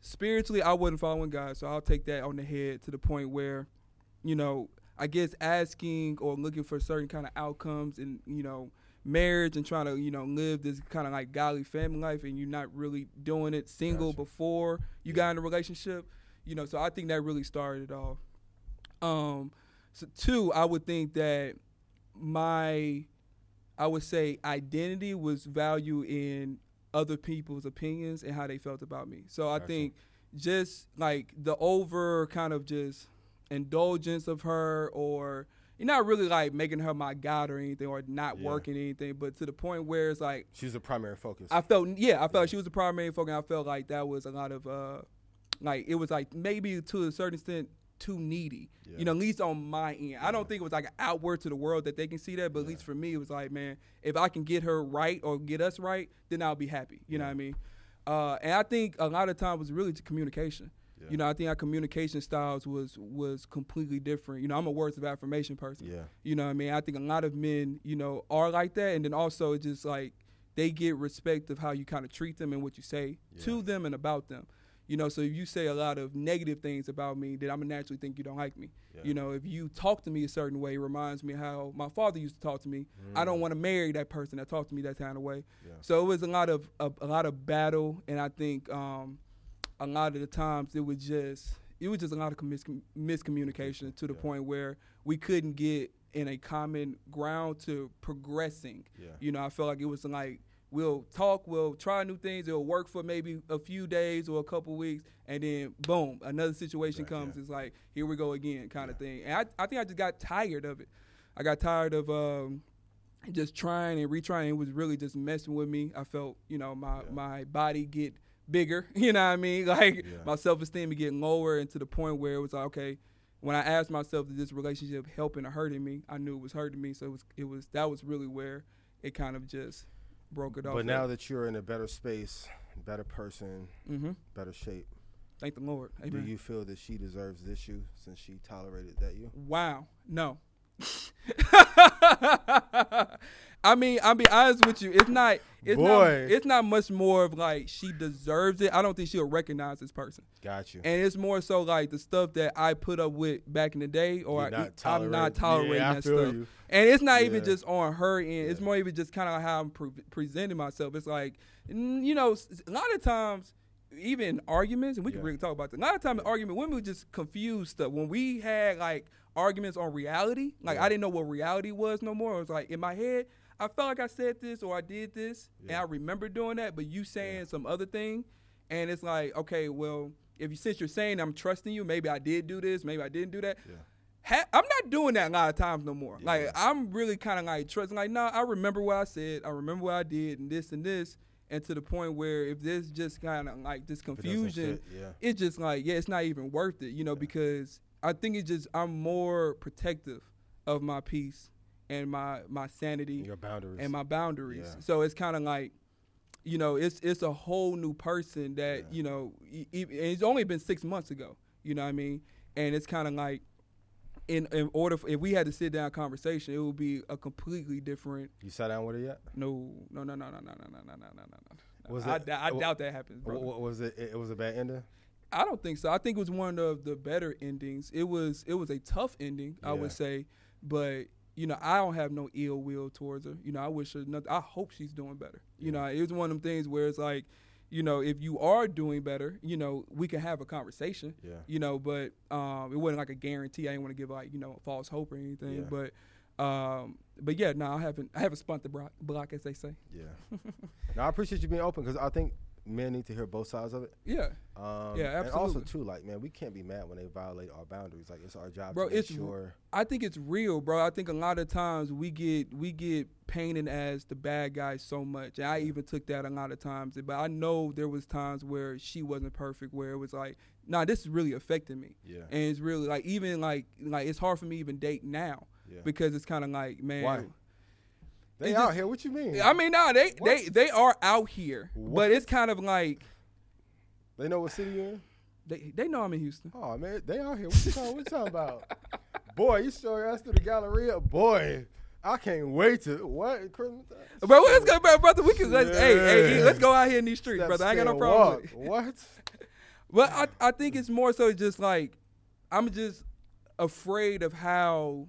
spiritually, I wasn't following God, so I'll take that on the head to the point where, you know, I guess asking or looking for certain kind of outcomes and you know, marriage and trying to, you know, live this kind of like godly family life, and you're not really doing it single Gotcha. before you got in a relationship. You know, so I think that really started it off. Um, so two, I would think that my, I would say identity was value in other people's opinions and how they felt about me. So I Gotcha. think just like the over kind of just indulgence of her or you're not really like making her my god or anything or not Yeah. working anything, but to the point where it's like She's the primary focus. I felt yeah, I felt Yeah. she was the primary focus. and I felt like that was a lot of uh like it was like maybe to a certain extent too needy. Yeah. You know, at least on my end. I don't think it was like outward to the world that they can see that, but at least for me it was like, man, if I can get her right or get us right, then I'll be happy. You know what I mean? Uh, and I think a lot of times was really just communication. Yeah. You know, I think our communication styles was was completely different. You know, I'm a words of affirmation person. yeah. You know what I mean? I think a lot of men, you know, are like that. And then also it's just like they get respect of how you kind of treat them and what you say to them and about them. You know, so if you say a lot of negative things about me, then I'm gonna naturally think you don't like me. Yeah. You know, if you talk to me a certain way, it reminds me how my father used to talk to me. I don't want to marry that person that talked to me that kind of way. Mm. Yeah. So it was a lot of a, a lot of battle, and I think um, a lot of the times it was just it was just a lot of mis- miscommunication to the Yeah. point where we couldn't get in a common ground to progressing. Yeah. You know, I felt like it was like we'll talk, we'll try new things, it'll work for maybe a few days or a couple weeks, and then boom, another situation Right, comes. yeah. It's like here we go again, kind of thing. And I, I think I just got tired of it. I got tired of um, just trying and retrying. It was really just messing with me. I felt, you know, my my body get bigger. <laughs> You know what I mean? <laughs> Like Yeah. my self esteem be getting lower, and to the point where it was like, okay. When I asked myself, "Is this relationship helping or hurting me?" I knew it was hurting me, so it was it was that was really where it kind of just broke it off. But now that you're in a better space, better person, mm-hmm. better shape, thank the Lord. do you feel that she deserves this you since she tolerated that you? Wow. No. <laughs> I mean, I'll be honest with you. It's not. It's not. It's not much more of like she deserves it. I don't think she'll recognize this person, Got you. and it's more so like the stuff that I put up with back in the day, or You're I, not I'm not tolerating Yeah, that stuff. you. And it's not even just on her end. It's Yeah. more even just kind of how I'm pre- presenting myself. It's like, you know, a lot of times, even arguments, and we can Yeah. really talk about that. A lot of times, in argument, women would just confuse stuff. When we had like arguments on reality, like Yeah. I didn't know what reality was no more. It was like in my head, I felt like I said this or I did this, and I remember doing that, but you saying some other thing, and it's like, okay, well, if you since you're saying I'm trusting you, maybe I did do this, maybe I didn't do that Yeah. ha- I'm not doing that a lot of times no more. Yeah. Like I'm really kind of like trusting. Like, nah, I remember what I said. I remember what I did, and this and this, and to the point where if there's just kind of like this If it confusion, fit, yeah. it's just like yeah, it's not even worth it, you know, because I think it's just I'm more protective of my peace and my my sanity Your boundaries. and my boundaries. Yeah. So it's kind of like, you know, it's it's a whole new person that Yeah. you know. e- e- and it's only been six months ago. You know what I mean? And it's kind of like, in in order for, if we had to sit down conversation, it would be a completely different. you sat down with her yet? No, no, no, no, no, no, no, no, no, no, no, no. Was I, it- I doubt that happens, bro. What, was it? It was a bad ending. I don't think so. I think it was one of the better endings. It was it was a tough ending, I would say, but you know I don't have no ill will towards her. You know I wish her nothing. I hope she's doing better. You know it was one of them things where it's like, you know if you are doing better, you know we can have a conversation. Yeah. You know, but um, it wasn't like a guarantee. I didn't want to give like you know false hope or anything. Yeah. But Um, but yeah, no, I haven't. I haven't spun the block, block as they say. Yeah. <laughs> no, I appreciate you being open because I think men need to hear both sides of it. Yeah, Um, Yeah, And also absolutely. too, like man, we can't be mad when they violate our boundaries. Like it's our job Bro, to make it's sure. I think it's real, bro. I think a lot of times we get we get painted as the bad guy so much. And I even took that a lot of times. But I know there was times where she wasn't perfect, where it was like, nah, this is really affecting me. Yeah. And it's really like even like like it's hard for me to even date now Yeah. because it's kind of like man. Why? They it's out just- here. What you mean? I mean, nah, they What? they they are out here, What? but it's kind of like they know what city you're in. they they know I'm in Houston. Oh man, they out here. What you talking, what you talking about? <laughs> Boy, you show your ass to the Galleria. Boy, I can't wait to what Christmas time? Bro, let's go, bro, brother. We can let's, hey, hey, let's go out here in these streets, brother. I ain't got no problem. walk. What? <laughs> But I, I think it's more so just like I'm just afraid of how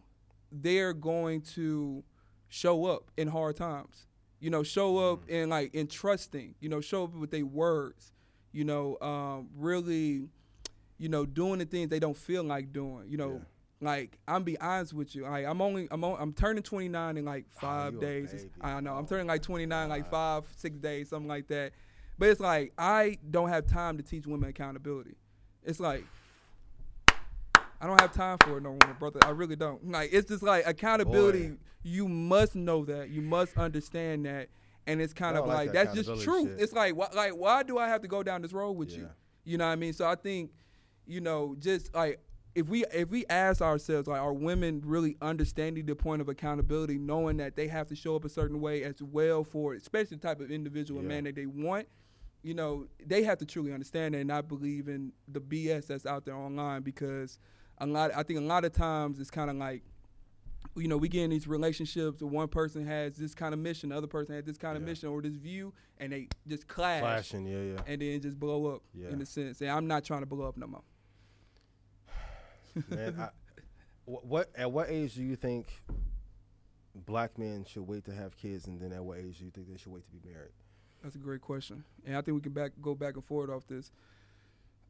they're going to show up in hard times. You know, show up Mm-hmm. in like in trusting. You know, show up with their words. You know, um, really, you know, doing the things they don't feel like doing. You know, Yeah. like I'm be honest with you. Like I'm only I'm on, I'm turning 29 in like five Oh, days. I know I'm Oh, turning like 29 like five six days something like that. But it's like I don't have time to teach women accountability. It's like I don't have time for it no more, brother. I really don't. Like it's just like accountability. Boy. You must know that. You must understand that. And it's kind of like like, that that's just truth. shit. It's like why, like why do I have to go down this road with you? Yeah. You know what I mean? So I think, you know, just like if we if we ask ourselves like are women really understanding the point of accountability, knowing that they have to show up a certain way as well for especially the type of individual Yeah. man that they want, you know, they have to truly understand that and not believe in the BS that's out there online because a lot I think a lot of times it's kind of like you know, we get in these relationships where one person has this kind of mission, the other person has this kind of Yeah. mission or this view, and they just clash Flashing, yeah, yeah. and then just blow up Yeah. in a sense. And I'm not trying to blow up no more. <sighs> Man, I, what at what age do you think black men should wait to have kids, and then at what age do you think they should wait to be married? That's a great question, and I think we can back go back and forth off this.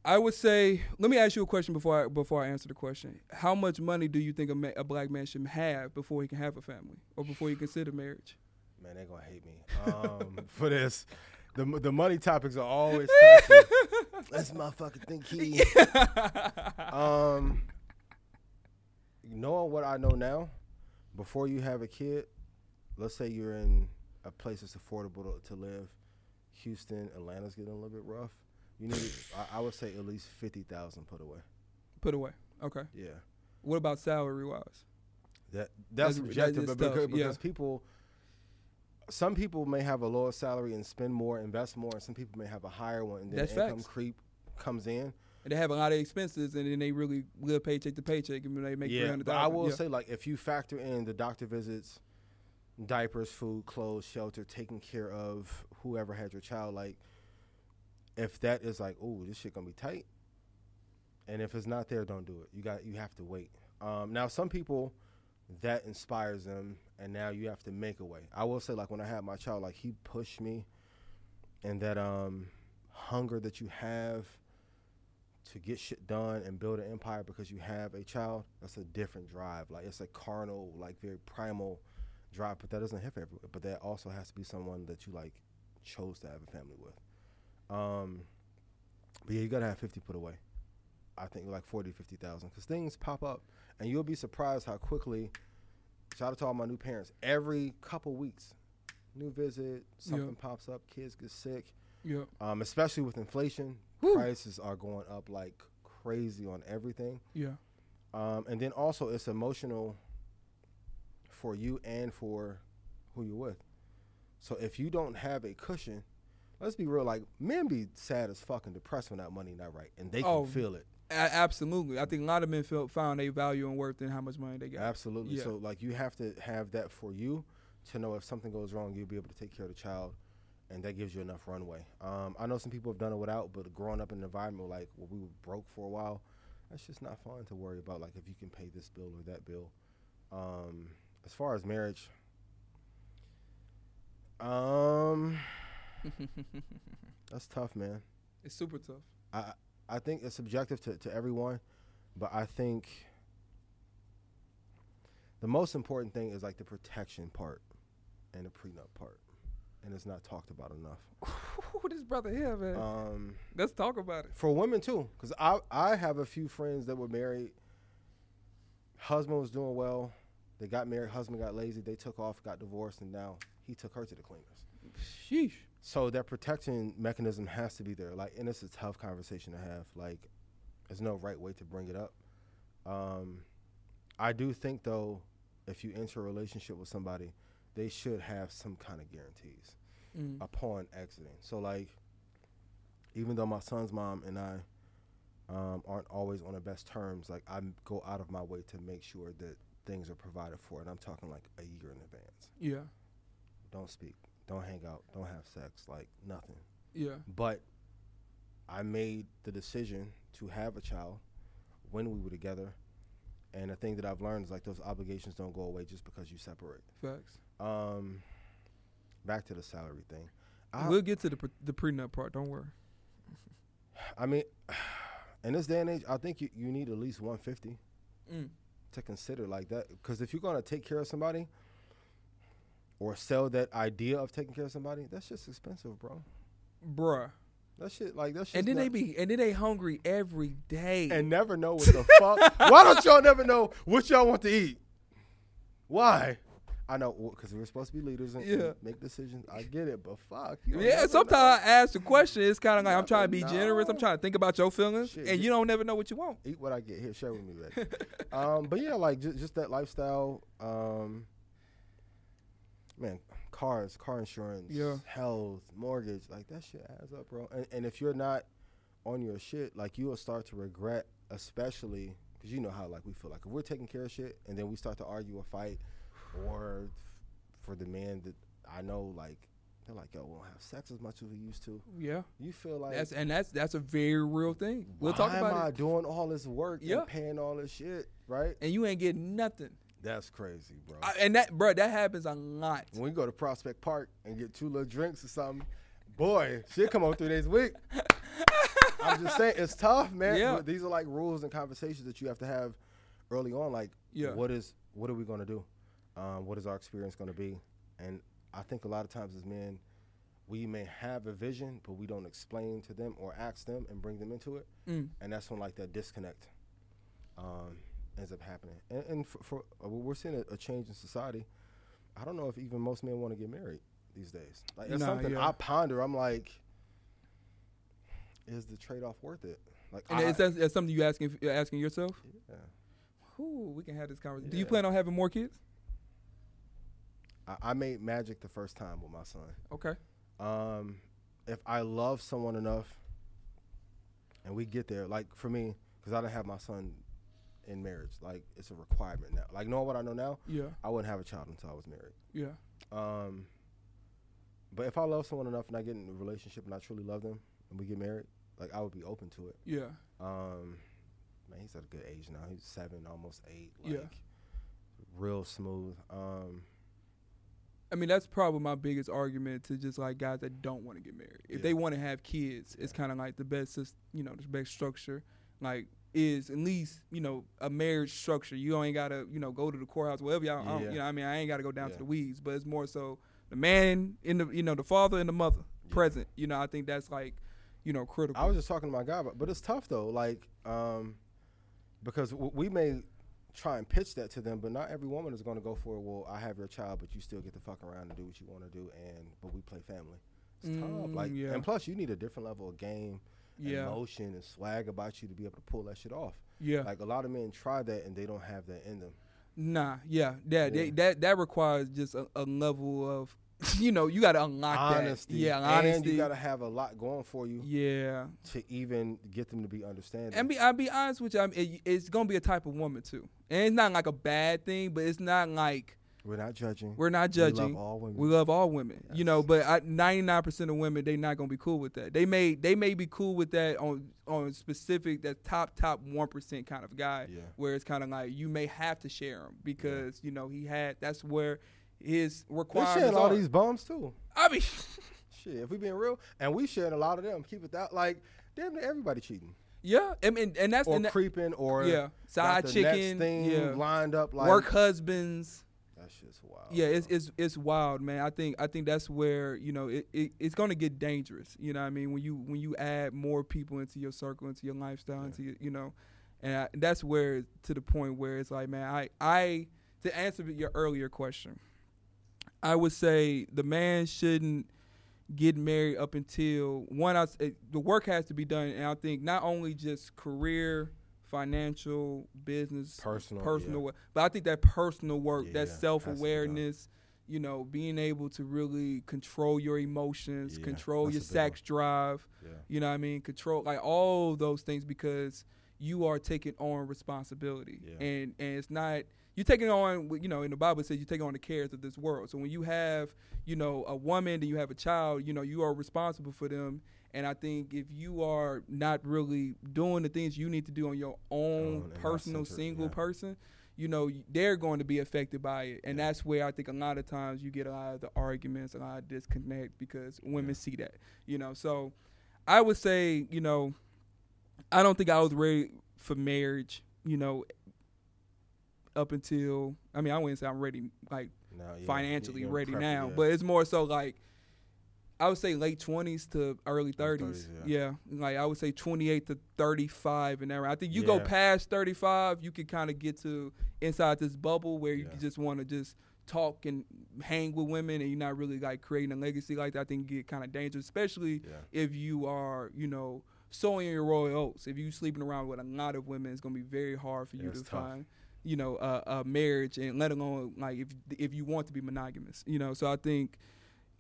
I would say, let me ask you a question before I, before I answer the question. How much money do you think a, ma- a black man should have before he can have a family, or before he consider marriage? Man, they're gonna hate me um, <laughs> for this. The the money topics are always touchy. <laughs> Let's motherfucker think he. um, knowing what I know now, before you have a kid, let's say you're in a place that's affordable to, to live. Houston, Atlanta's getting a little bit rough. You need, I, I would say, at least fifty thousand put away. Put away. Okay. Yeah. What about salary wise? That that's That's- subjective, that but is because, yeah. people, some people may have a lower salary and spend more, invest more, and some people may have a higher one, and then That's income facts. creep comes in. And they have a lot of expenses, and then they really live paycheck to paycheck, and they make three yeah, hundred but I thousand. will yeah. say, like, if you factor in the doctor visits, diapers, food, clothes, shelter, taking care of whoever had your child, like, if that is like, oh, this shit gonna be tight, and if it's not there, don't do it. You got, you have to wait. Um, now, some people that inspires them, and now you have to make a way. I will say, like, when I had my child, like, he pushed me, and that um, hunger that you have to get shit done and build an empire because you have a child, that's a different drive. Like it's a carnal, like very primal drive, but that doesn't hit for everyone. But that also has to be someone that you like chose to have a family with. Um, but yeah, you gotta have fifty put away. I think like 40, 50,000 because things pop up and you'll be surprised how quickly. Shout out to all my new parents. Every couple weeks, new visit, something pops up, kids get sick yeah. um, especially with inflation. Whew. Prices are going up like crazy on everything. Yeah. Um, and then also, it's emotional for you and for who you're with. So if you don't have a cushion, let's be real, like men be sad as fucking depressed when that money not right, and they can Oh, feel it. A- absolutely. I think a lot of men felt found a value and worth in how much money they got. Absolutely. Yeah. So like you have to have that for you to know if something goes wrong, you'll be able to take care of the child, and that gives you enough runway. Um, I know some people have done it without, but growing up in an environment like where we were broke for a while, that's just not fun to worry about. Like if you can pay this bill or that bill. Um, as far as marriage, um, <laughs> that's tough, man. It's super tough. I I think it's subjective to, to everyone, but I think the most important thing is like the protection part and the prenup part, and it's not talked about enough. <laughs> this brother here, man. Um, Let's talk about it. for women too, because I I have a few friends that were married. Husband was doing well. They got married. Husband got lazy. They took off, got divorced, and now he took her to the cleaners. Sheesh. So that protection mechanism has to be there. Like, and it's a tough conversation to have. Like, there's no right way to bring it up. Um, I do think though, if you enter a relationship with somebody, they should have some kind of guarantees Mm. upon exiting. So like, even though my son's mom and I um, aren't always on the best terms, like I go out of my way to make sure that things are provided for, and I'm talking like a year in advance. Yeah. Don't speak, don't hang out, don't have sex, like nothing. Yeah. But I made the decision to have a child when we were together. And the thing that I've learned is like those obligations don't go away just because you separate. Facts. Um, back to the salary thing. I, we'll get to the pre- the prenup part. Don't worry. <sighs> I mean, <sighs> in this day and age, I think you, you need at least 150 Mm. to consider like that. Because if you're going to take care of somebody or sell that idea of taking care of somebody, that's just expensive, bro. Bruh. That shit, like, that's And then they be and then they hungry every day. and never know what the <laughs> fuck. Why don't y'all never know what y'all want to eat? Why? I know because we're supposed to be leaders and, and Yeah. make decisions. I get it, but fuck. yeah, sometimes know. I ask the question. It's kind of like I'm trying to be Never generous. I'm trying to think about your feelings, Shit, and you- you don't never know what you want. eat what I get. Here, share with me, Becky. <laughs> um, but yeah, like just, just that lifestyle. Um, man, cars, car insurance, Yeah. health, mortgage, like that shit adds up, bro. And, and if you're not on your shit, like you will start to regret, especially because you know how like we feel like if we're taking care of shit and then we start to argue or fight, or f- for the man that I know, like they're like, yo, we don't have sex as much as we used to. Yeah, You feel like that's and that's that's a very real thing. We'll talk why about am I it. doing all this work Yeah. and paying all this shit, right? And you ain't getting nothing. That's crazy, bro. I, and that, bro, that happens a lot. when we go to Prospect Park and get two little drinks or something, boy, shit come on three days a week. <laughs> I'm just saying, it's tough, man. Yeah. These are like rules and conversations that you have to have early on. Like, Yeah. what is what are we gonna do? Um, what is our experience gonna be? And I think a lot of times as men, we may have a vision, but we don't explain to them or ask them and bring them into it. Mm. and that's when like that disconnect um, ends up happening. And, and for, for uh, we're seeing a, a change in society. I don't know if even most men want to get married these days. Like it's Nah, something yeah. I ponder. I'm like, is the trade off worth it? Like, And I, is that something you asking you're asking yourself? yeah. Ooh, we can have this conversation. Do you plan on having more kids? I, I made magic the first time with my son. Okay. Um, if I love someone enough, and we get there, like for me, because I didn't have my son in marriage, like it's a requirement now. Like knowing what I know now, Yeah. I wouldn't have a child until I was married. Yeah. Um, but if I love someone enough and I get in a relationship and I truly love them and we get married, like I would be open to it. Yeah. Um, man, he's at a good age now. He's seven, almost eight. Like, Yeah. real smooth. Um, I mean, that's probably my biggest argument to just like guys that don't want to get married. If Yeah. they want to have kids, it's kind of like the best, you know, the best structure, like is at least you know a marriage structure. You ain't gotta you know go to the courthouse, whatever y'all. Yeah. You know, I mean, I ain't gotta go down to the weeds, but it's more so the man in the you know the father and the mother Yeah. present. You know, I think that's like you know critical. I was just talking to my guy, but, but it's tough though. Like, um, because w- we may try and pitch that to them, but not every woman is going to go for it. Well, I have your child, but you still get to fuck around and do what you want to do, and but we play family. It's tough. Mm, Like, yeah. and plus, you need a different level of game, yeah, emotion, and swag about you to be able to pull that shit off. yeah. Like a lot of men try that and they don't have that in them. Nah, yeah, that They, that that requires just a, a level of, <laughs> you know, you got to unlock Honesty, that. Yeah, and honesty. you got to have a lot going for you yeah, to even get them to be understanding. and be I'll be honest with you, I mean, it, it's gonna be a type of woman too, and it's not like a bad thing, but it's not like we're not judging. we're not judging. We love all women. We love all women, you know, but ninety nine percent of women they not gonna be cool with that. They may they may be cool with that on on specific that top top one percent kind of guy, Yeah. where it's kind of like you may have to share him because you know he had that's where his requirements sharing all are. these bums too. I mean, <laughs> Shit, if we being real, and we sharing a lot of them, keep it that like damn everybody cheating. Yeah, I mean, and that's or and that, creeping or yeah, side chicken, thing yeah, lined up like work husbands. That shit's wild. Yeah, it's it's it's wild, man. I think I think that's where you know it, it it's gonna get dangerous. You know, what I mean, when you when you add more people into your circle, into your lifestyle, into your, you know, and I, that's where to the point where it's like, man, I I to answer your earlier question, I would say the man shouldn't get married up until one. I, the work has to be done, and I think not only just career, financial, business, Personal, personal, yeah. work, but I think that personal work, Yeah, that self awareness, you know, being able to really control your emotions, Yeah, control your big one. sex drive. yeah. You know what I mean? Control like all those things because you are taking on responsibility. Yeah. And and it's not you're taking on you know, in the Bible it says you take on the cares of this world. So when you have, you know, a woman and you have a child, you know, you are responsible for them. And I think if you are not really doing the things you need to do on your own not personal centered, single yeah. person, you know, they're going to be affected by it. And Yeah. that's where I think a lot of times you get a lot of the arguments, a lot of disconnect because women Yeah. see that. You know, so I would say, you know, I don't think I was ready for marriage, you know, up until I mean, I wouldn't say I'm ready like yeah, financially ready now, yeah. but it's more so like I would say late twenties to early thirties. 30s, yeah. like I would say twenty eight to thirty five and there. I think you go past thirty five, you can kind of get to inside this bubble where you Yeah. just want to just talk and hang with women, and you're not really like creating a legacy like that. I think get kind of dangerous, especially Yeah. if you are, you know, sowing your royal oats. If you're sleeping around with a lot of women, it's gonna be very hard for you to tough. find, you know, a, a marriage, and let alone like if if you want to be monogamous, you know. So I think,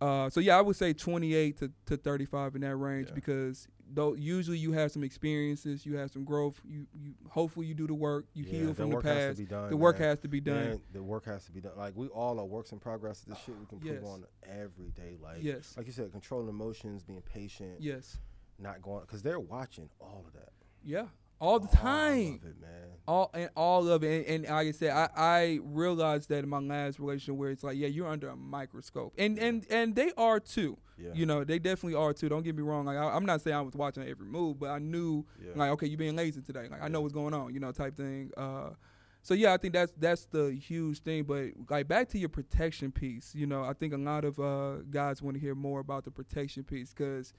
uh, so yeah, I would say 28 to, to 35 in that range Yeah. because though usually you have some experiences, you have some growth. You you hopefully you do the work, you Yeah, heal the from the work has to past. be done, the work man. has to be done. Man, the work has to be done. Like we all are works in progress. This shit we can prove Yes. on every day. Like Yes. like you said, controlling emotions, being patient, Yes. not going because they're watching all of that Yeah. All the time. All of it, man. all and all of it. And, and like i said I, I realized that in my last relationship where it's like yeah you're under a microscope. And and and they are too. Yeah. you know they definitely are too. Don't get me wrong. Like I, i'm not saying i was watching every move but i knew Yeah. like okay you're being lazy today. Like i know what's going on you know type thing. Uh so yeah i think that's that's the huge thing. But like back to your protection piece you know i think a lot of uh guys want to hear more about the protection piece because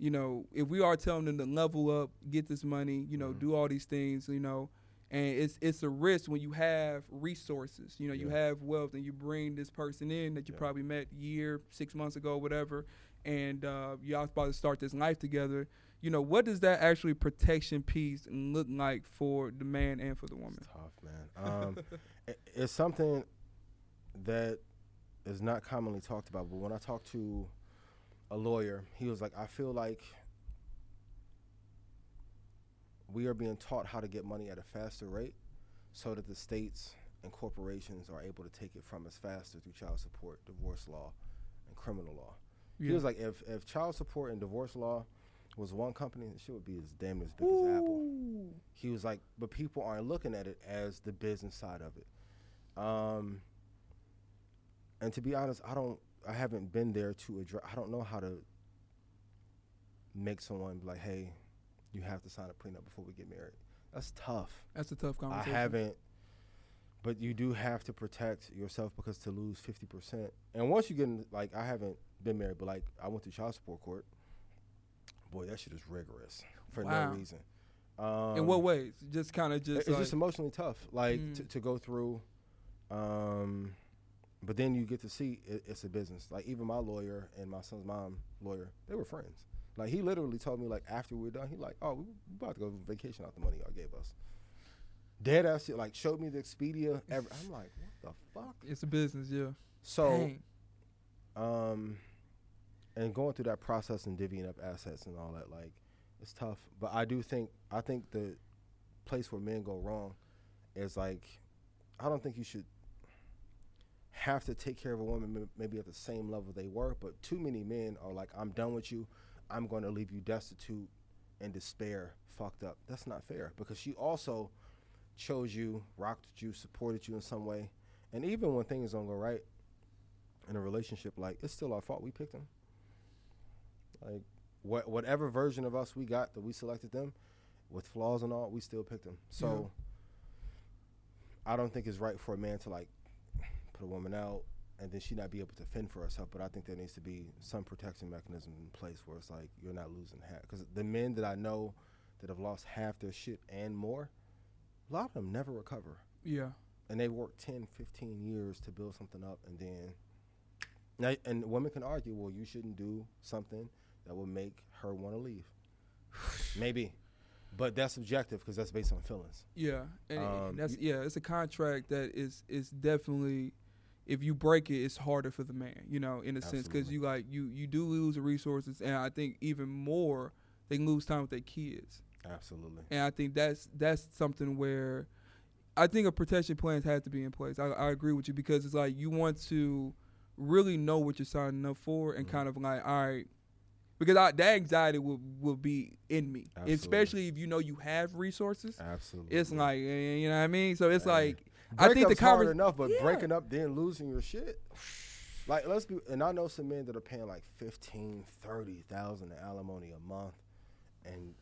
you know, if we are telling them to level up, get this money, you know, Mhm. do all these things, you know, and it's it's a risk when you have resources. You know, you have wealth, and you bring this person in that you Yeah. probably met year, six months ago, whatever, and uh, y'all about to start this life together. You know, what does that actually protection piece look like for the man and for the woman? It's tough, man. Um, <laughs> it, it's something that is not commonly talked about. But when I talk to a lawyer, he was like, "I feel like we are being taught how to get money at a faster rate, so that the states and corporations are able to take it from us faster through child support, divorce law, and criminal law." He was like, "If if child support and divorce law." Was one company, it shit would be as damn as big as Apple he was like, but people aren't looking at it as the business side of it. Um, and to be honest, I don't, I haven't been there to address. I don't know how to make someone be like, hey, you have to sign a prenup before we get married. That's tough. That's a tough conversation. I haven't, but you do have to protect yourself because to lose fifty percent, and once you get in, like, I haven't been married, but like, I went to child support court. Boy, that shit is rigorous for Wow. no reason. Um, In what ways? Just kind of just it's like, just emotionally tough, like Mm. to, to go through. Um, but then you get to see it, it's a business. Like even my lawyer and my son's mom lawyer, they were friends. Like he literally told me like after we were done, he like, oh, we about to go on vacation out the money y'all gave us. Dead ass shit. Like showed me the Expedia. Ever. I'm like, what the fuck? it's a business, yeah. So, Dang. um, and going through that process and divvying up assets and all that, like, it's tough. But I do think I think the place where men go wrong is like, I don't think you should have to take care of a woman maybe at the same level they were, but too many men are like, I'm done with you. I'm going to leave you destitute and despair, fucked up. That's not fair because she also chose you, rocked you, supported you in some way. And even when things don't go right in a relationship, like it's still our fault. We picked them. Like what whatever version of us we got that we selected them, with flaws and all, we still picked them. So I don't think it's right for a man to like put a woman out and then she not be able to fend for herself. But I think there needs to be some protection mechanism in place where it's like you're not losing half. Because the men that I know that have lost half their shit and more, a lot of them never recover. Yeah. And they work 10, 15 years to build something up, and then, now, and women can argue, well, you shouldn't do something that will make her want to leave. <sighs> Maybe, but that's subjective because that's based on feelings. Yeah, and Um, that's yeah, it's a contract that is is definitely if you break it, it's harder for the man, you know, in a sense because you like you you do lose the resources, and I think even more they lose time with their kids, Absolutely. and I think that's that's something where I think a protection plan has to be in place. I, I agree with you because it's like you want to really know what you're signing up for, and Mhm. kind of like all right. Because I, that anxiety will, will be in me, Absolutely. especially if you know you have resources Absolutely. it's like eh, you know what I mean. So it's like I think the hard conver- enough, but Yeah. breaking up then losing your shit. Like let's be, and I know some men that are paying like fifteen, thirty thousand in alimony a month, and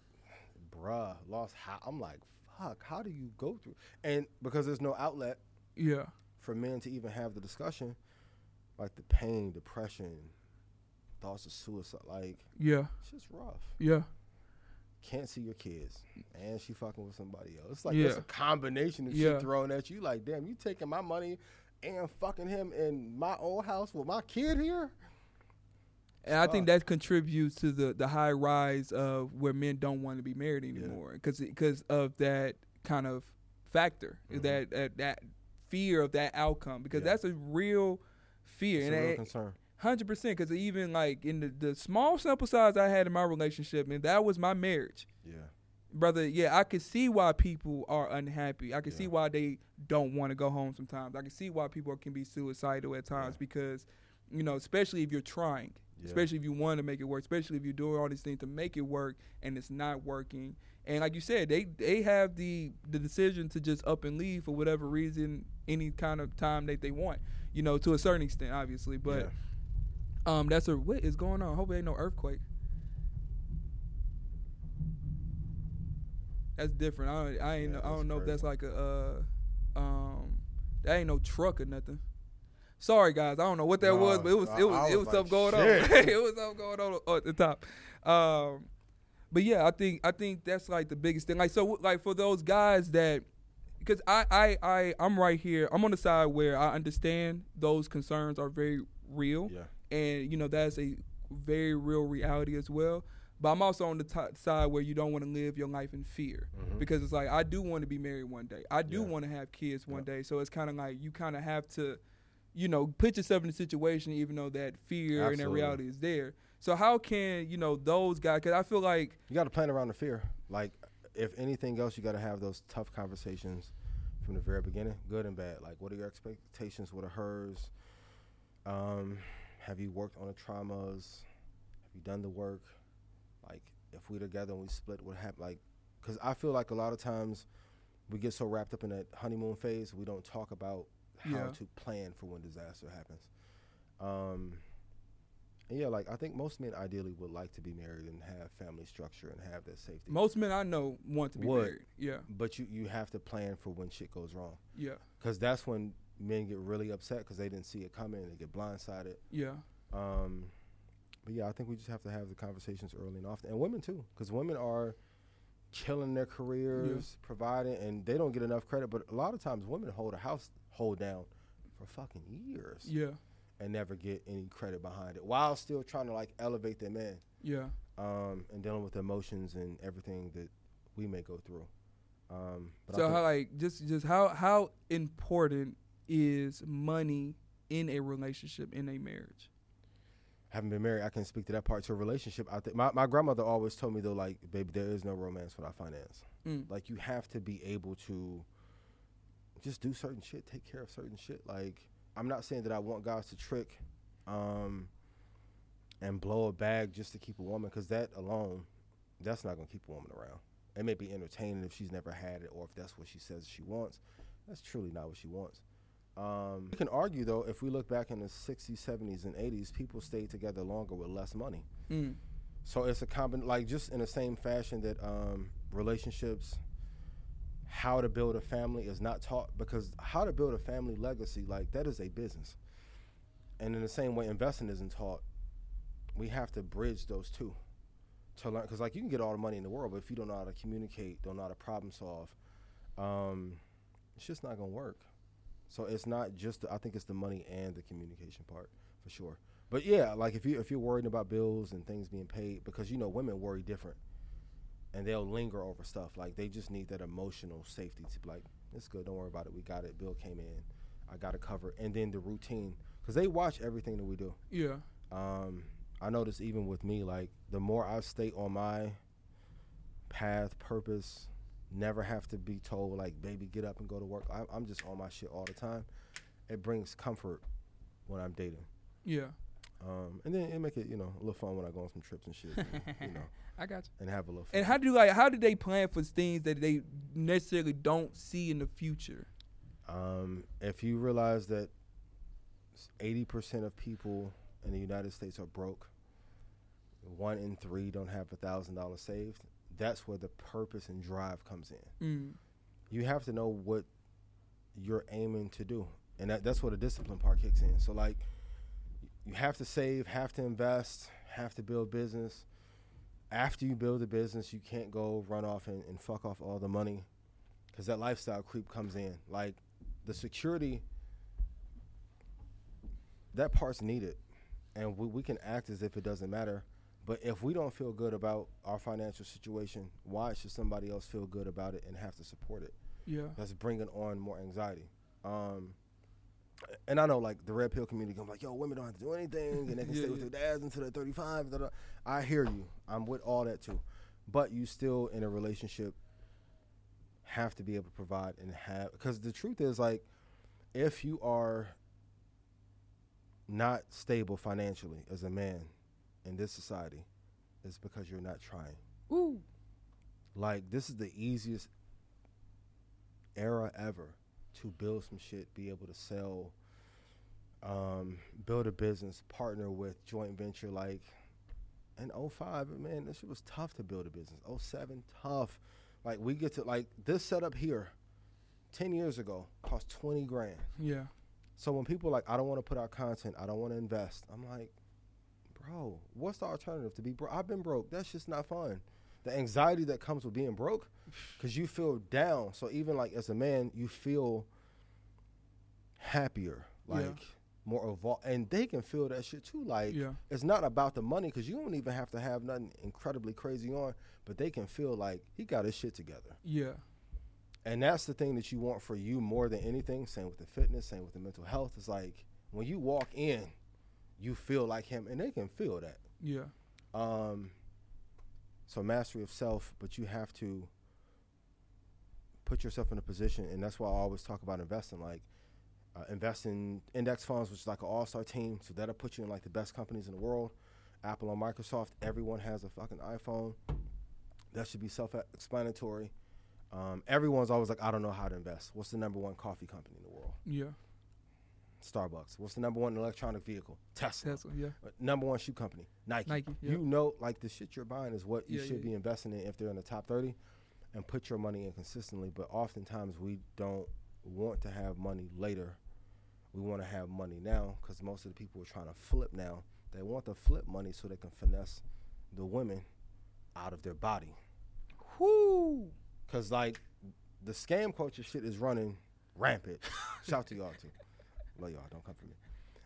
bruh lost. How I'm like, fuck. How do you go through? And because there's no outlet yeah, for men to even have the discussion, like the pain, depression, thoughts of suicide. Like yeah, it's just rough. yeah, Can't see your kids, and she fucking with somebody else. It's like Yeah. a combination of Yeah. shit thrown at you. Like, damn, you taking my money and fucking him in my old house with my kid here. and I think that contributes to the the high rise of where men don't want to be married anymore because because of that kind of factor Mhm. that, that that fear of that outcome because Yeah. that's a real fear It's and a real it- concern. Hundred percent, because even like in the, the small sample size I had in my relationship, and that was my marriage. Yeah, brother, yeah, I can see why people are unhappy. I can see why they don't want to go home sometimes. I can see why people can be suicidal at times Yeah. because, you know, especially if you're trying, yeah. especially if you want to make it work, especially if you're doing all these things to make it work and it's not working. And like you said, they they have the the decision to just up and leave for whatever reason, any kind of time that they want. You know, to a certain extent, obviously, but. Um, that's a what is going on. Hope it ain't no earthquake. That's different. I don't, I ain't. Yeah, know, I don't know if that's like a uh, um, that ain't no truck or nothing. Sorry guys, I don't know what that was, but it was I- it was I it was was something like, going on. <laughs> it was something going on at the top. Um, but yeah, I think I think that's like the biggest thing. Like so, like for those guys that, because I I I I'm right here. I'm on the side where I understand those concerns are very real Yeah, and you know that's a very real reality as well. But I'm also on the t- side where you don't want to live your life in fear Mhm. because it's like I do want to be married one day. I do Yeah. want to have kids one Yeah. day. So it's kind of like you kind of have to, you know, put yourself in a situation even though that fear and that reality is there. So how can you know those guys? Because I feel like you got to plan around the fear. Like, if anything else, you got to have those tough conversations from the very beginning, good and bad. Like, what are your expectations? What are hers? Um, have you worked on the traumas? Have you done the work? Like, if we together and we split, what happened? Like, because I feel like a lot of times we get so wrapped up in that honeymoon phase, we don't talk about how Yeah. to plan for when disaster happens. Um, yeah, like I think most men ideally would like to be married and have family structure and have that safety. most men I know want to be Would. married. Yeah, but you you have to plan for when shit goes wrong, yeah, because that's when men get really upset because they didn't see it coming. They get blindsided. yeah, Um, but yeah, I think we just have to have the conversations early and often, and women too, because women are killing their careers, providing, and they don't get enough credit. But a lot of times, women hold a house hold down for fucking years yeah, and never get any credit behind it, while still trying to like elevate their man, yeah. um, and dealing with emotions and everything that we may go through. Um, but So how like just just how how important is money in a relationship in a marriage? haven't been married, I can speak to that part to a relationship. I think my, my grandmother always told me though, like, baby, there is no romance without finance. Mm. Like you have to be able to just do certain shit, take care of certain shit. Like I'm not saying that I want guys to trick um and blow a bag just to keep a woman cuz that alone that's not going to keep a woman around. It may be entertaining if she's never had it or if that's what she says she wants. That's truly not what she wants. Um, we can argue though if we look back in the 60s, 70s and 80s, people stayed together longer with less money. Mm. So it's a combin like just in the same fashion that um, relationships, how to build a family is not taught because how to build a family legacy like that is a business, and in the same way investing isn't taught. We have to bridge those two to learn because like you can get all the money in the world, but if you don't know how to communicate, don't know how to problem solve, um, it's just not gonna work. So it's not just the, I think it's the money and the communication part for sure. But yeah, like if you if you're worried about bills and things being paid, because you know women worry different, and they'll linger over stuff. Like they just need that emotional safety to be like, it's good, don't worry about it, we got it. Bill came in, I got it covered, and then the routine, because they watch everything that we do. Yeah. Um, I notice even with me, like the more I stay on my path, purpose, never have to be told like, baby, get up and go to work. I, I'm just on my shit all the time. It brings comfort when I'm dating. Yeah. Um, and then it make it, you know, a little fun when I go on some trips and shit, and, you know, <laughs> I got you. and have a little fun. And how do like how do they plan for things that they necessarily don't see in the future? Um, if you realize that eighty percent of people in the United States are broke, one in three don't have a thousand dollars saved. That's where the purpose and drive comes in. Mm. You have to know what you're aiming to do, and that, that's where the discipline part kicks in. So like, you have to save, have to invest, have to build business. After you build a business, you can't go run off and, and fuck off all the money, because that lifestyle creep comes in. Like the security that part's needed and we, we can act as if it doesn't matter but if we don't feel good about our financial situation why should somebody else feel good about it and have to support it Yeah. that's bringing on more anxiety um, and I know like the red pill community comes like, yo, women don't have to do anything and they can <laughs> Yeah, stay with yeah. their dads until they're 35. da, da. I hear you. I'm with all that too. But you still in a relationship have to be able to provide and have because the truth is like if you are not stable financially as a man in this society, it's because you're not trying. Ooh. Like this is the easiest era ever to build some shit, be able to sell, um, build a business, partner with joint venture. Like in 05, man, this shit was tough to build a business. 07, tough. Like we get to like this setup here, 10 years ago, cost 20 grand. Yeah. So when people are like, I don't want to put out content, I don't want to invest, I'm like, bro, what's the alternative to be broke? I've been broke. That's just not fun. The anxiety that comes with being broke, <sighs> because you feel down. So even like as a man, you feel happier, like Yeah. more evolved, and they can feel that shit too. Like Yeah. it's not about the money, because you don't even have to have nothing incredibly crazy on, but they can feel like he got his shit together. Yeah. And that's the thing that you want for you more than anything. Same with the fitness, same with the mental health. It's like when you walk in, you feel like him, and they can feel that. Yeah. Um, so mastery of self, but you have to put yourself in a position, and that's why I always talk about investing. Like uh, invest in index funds, which is like an all-star team, so that'll put you in like the best companies in the world. Apple and Microsoft, everyone has a fucking iPhone. That should be self-explanatory. Um, everyone's always like, I don't know how to invest. What's the number one coffee company in the world? Yeah. Starbucks. What's the number one electronic vehicle? Tesla. Tesla. Yeah. Uh, number one shoe company, Nike. Nike, yep. You know, like the shit you're buying is what you Yeah, should yeah, be investing in if they're in the top 30 and put your money in consistently. But oftentimes we don't want to have money later. We want to have money now because most of the people are trying to flip now. They want to flip money so they can finesse the women out of their body. Whoo. Because, like, the scam culture shit is running rampant. <laughs> Shout to y'all, too. Love y'all. Don't come for me.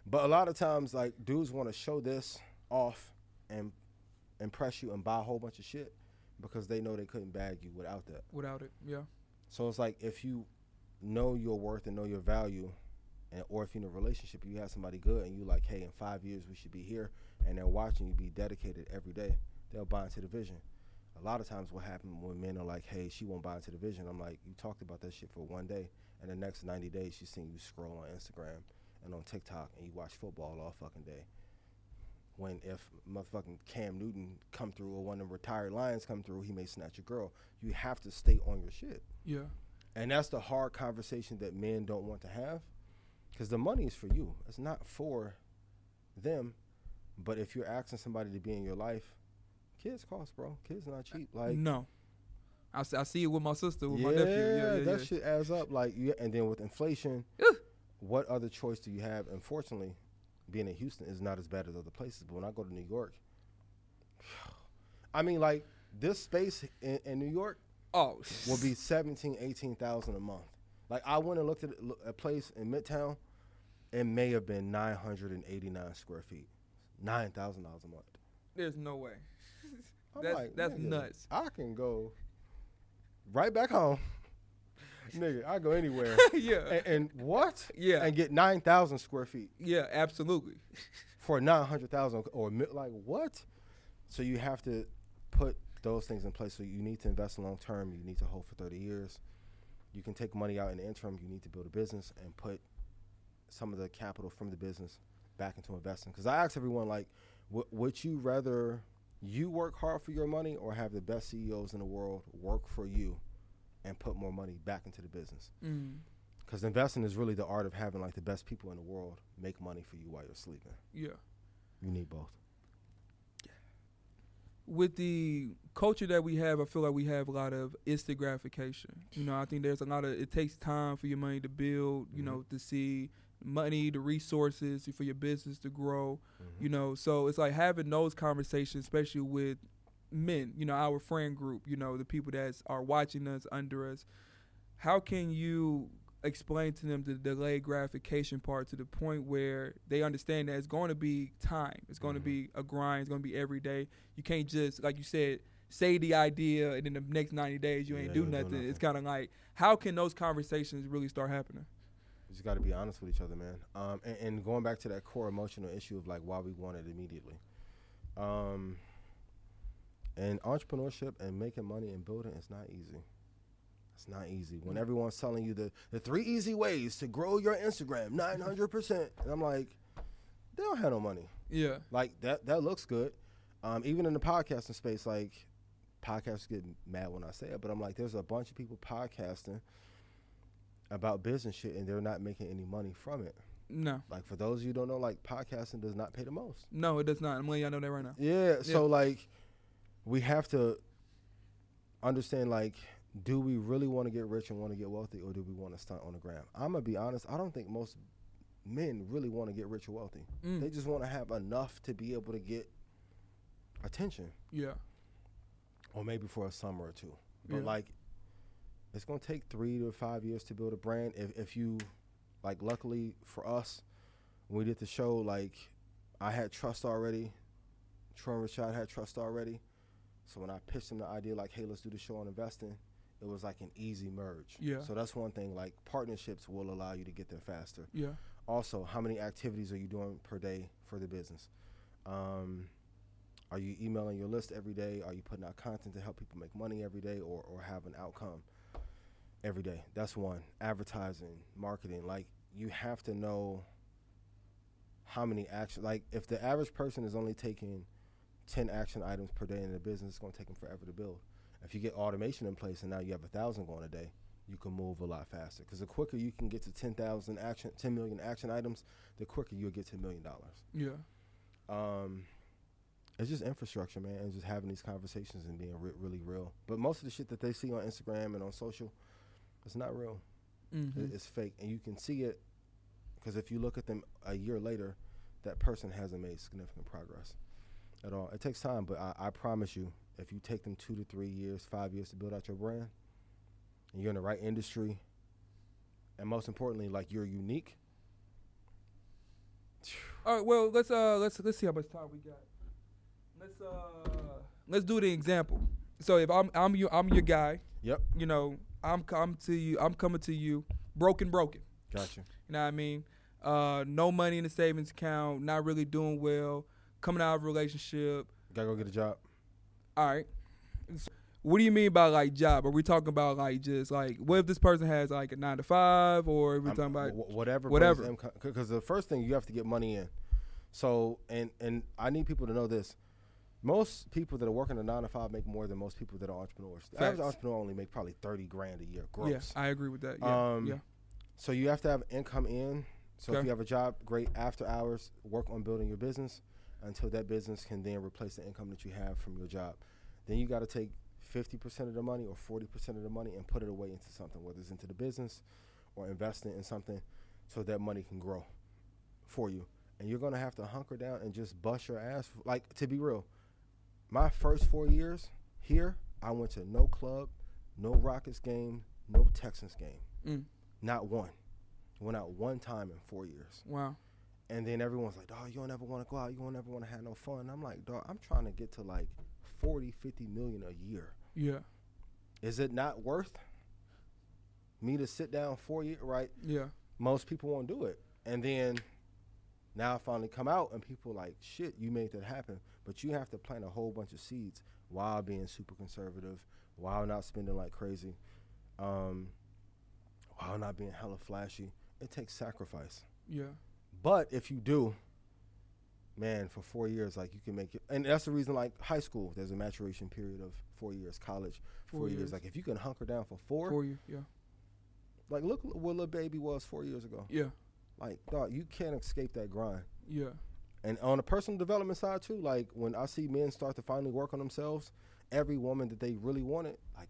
But a lot of times, like, dudes want to show this off and impress you and buy a whole bunch of shit because they know they couldn't bag you without that. Without it. Yeah. So it's like if you know your worth and know your value, and or if you're in a relationship, you have somebody good, and you like, hey, in five years we should be here, and they're watching you be dedicated every day. They'll buy into the vision. A lot of times, what happens when men are like, hey, she won't buy into the vision. I'm like, you talked about that shit for one day, and the next 90 days she's seen you scroll on Instagram and on TikTok, and you watch football all fucking day. When if motherfucking Cam Newton come through or one of the retired Lions come through, he may snatch your girl. You have to stay on your shit. Yeah. And that's the hard conversation that men don't want to have because the money is for you. It's not for them. But if you're asking somebody to be in your life, kids cost, bro. Kids not cheap. Like no, I, I see it with my sister, with yeah, my nephew. Yeah, yeah, that yeah. shit adds up. Like, you, and then with inflation, what other choice do you have? Unfortunately, being in Houston is not as bad as other places. But when I go to New York, <sighs> I mean, like this space in, in New York Oh, will be 17, 18,000 a month. Like I went and looked at a place in Midtown. It may have been 989 square feet, nine thousand dollars a month. There's no way. That's- like, that's nuts. I can go right back home, nigga. I go anywhere. <laughs> yeah, and, and what? Yeah. and get nine thousand square feet yeah, absolutely. <laughs> for nine hundred thousand or mi- like what? So you have to put those things in place. So you need to invest long term. You need to hold for thirty years. You can take money out in the interim. You need to build a business and put some of the capital from the business back into investing. Because I ask everyone, like, w- would you rather you work hard for your money or have the best CEOs in the world work for you and put more money back into the business? Mm, Because investing is really the art of having like the best people in the world make money for you while you're sleeping. yeah. You need both. with the culture that we have, I feel like we have a lot of instant gratification. You know, I think there's a lot of it takes time for your money to build. You Mhm. know, to see money, the resources for your business to grow. Mm-hmm. You know, so it's like having those conversations, especially with men. You know, our friend group. You know, the people that are watching us under us. How can you explain to them the delayed gratification part to the point where they understand that it's going to be time. It's going to Mhm. be a grind. It's going to be every day. You can't just, like you said, say the idea and in the next 90 days you ain't Yeah, do don't do nothing. nothing. It's kind of like, how can those conversations really start happening? You just got to be honest with each other, man. Um, and, and going back to that core emotional issue of like why we want it immediately. Um, and entrepreneurship and making money and building is not easy. It's not easy. When Mm. everyone's telling you the, the three easy ways to grow your Instagram, 900%. And I'm like, they don't have no money. Yeah. Like that that looks good. Um, even in the podcasting space, like podcasters get mad when I say it, but I'm like, there's a bunch of people podcasting about business shit and they're not making any money from it. No. Like for those of you who don't know, like podcasting does not pay the most. No, it does not. I'm letting y'all know that right now. Yeah, so like we have to understand like do we really want to get rich and want to get wealthy or do we want to stunt on the gram? I'm gonna be honest, I don't think most men really want to get rich or wealthy. Mm. They just want to have enough to be able to get attention Yeah. or maybe for a summer or two. But Yeah. like it's gonna take three to five years to build a brand. If if you like luckily for us, when we did the show, like I had trust already. Troy and Rashad had trust already. So when I pitched them the idea like, hey, let's do the show on investing, it was like an easy merge. Yeah. So that's one thing, like partnerships will allow you to get there faster Yeah. also how many activities are you doing per day for the business um, are you emailing your list every day are you putting out content to help people make money every day or, or have an outcome every day. That's one. Advertising marketing. Like you have to know how many action like if the average person is only taking 10 action items per day in the business it's going to take them forever to build. If you get automation in place and now you have a thousand going a day you can move a lot faster. Because the quicker you can get to 10,000 action 10 million action items the quicker you'll get to a million dollars. Yeah. um it's just infrastructure man and just having these conversations and being re- really real. But most of the shit that they see on instagram and on social it's not real Mm-hmm. It- it's fake and you can see it because if you look at them a year later that person hasn't made significant progress at all it takes time but I, I promise you if you take them two to three years five years to build out your brand and you're in the right industry and most importantly like you're unique All right. Well, let's uh let's let's see how much time we got. Let's uh let's do the example. So if I'm I'm your I'm your guy, yep you know, I'm come to you. I'm coming to you, broken, broken. gotcha You know what I mean? Uh, no money in the savings account, not really doing well, coming out of a relationship. gotta go get a job All right. What do you mean by like job? Are we talking about like just like what if this person has like a nine to five, or are we I'm- talking about wh- whatever whatever. because the first thing you have to get money in so and and i need people to know this most people that are working a nine to five make more than most people that are entrepreneurs the average entrepreneur only make probably 30 grand a year gross yeah? I agree with that. Yeah, Um, yeah, so you have to have income in so if you have a job great after hours work on building your business until that business can then replace the income that you have from your job. Then you got to take 50% of the money or 40% of the money and put it away into something, whether it's into the business or investing in something so that money can grow for you. And you're going to have to hunker down and just bust your ass. Like, to be real, my first four years here, I went to no club, no Rockets game, no Texans game. Mm. Not one. Went out one time in four years. Wow. And then everyone's like, dog, you don't ever want to go out. You don't ever want to have no fun. I'm like, dog, I'm trying to get to like 40, 50 million a year. Yeah. Is it not worth me to sit down for you, Right. Yeah. Most people won't do it. And then now I finally come out and people like, shit, you made that happen. But you have to plant a whole bunch of seeds while being super conservative, while not spending like crazy, um, while not being hella flashy. It takes sacrifice. Yeah. But if you do, man, for four years, like you can make it, and that's the reason. Like high school, there's a maturation period of four years. College, four, Four years. years. Like if you can hunker down for four, For you. Yeah. like look where little baby was four years ago. Yeah. Like dog, you can't escape that grind. Yeah. And on the personal development side too, like when I see men start to finally work on themselves, every woman that they really wanted, like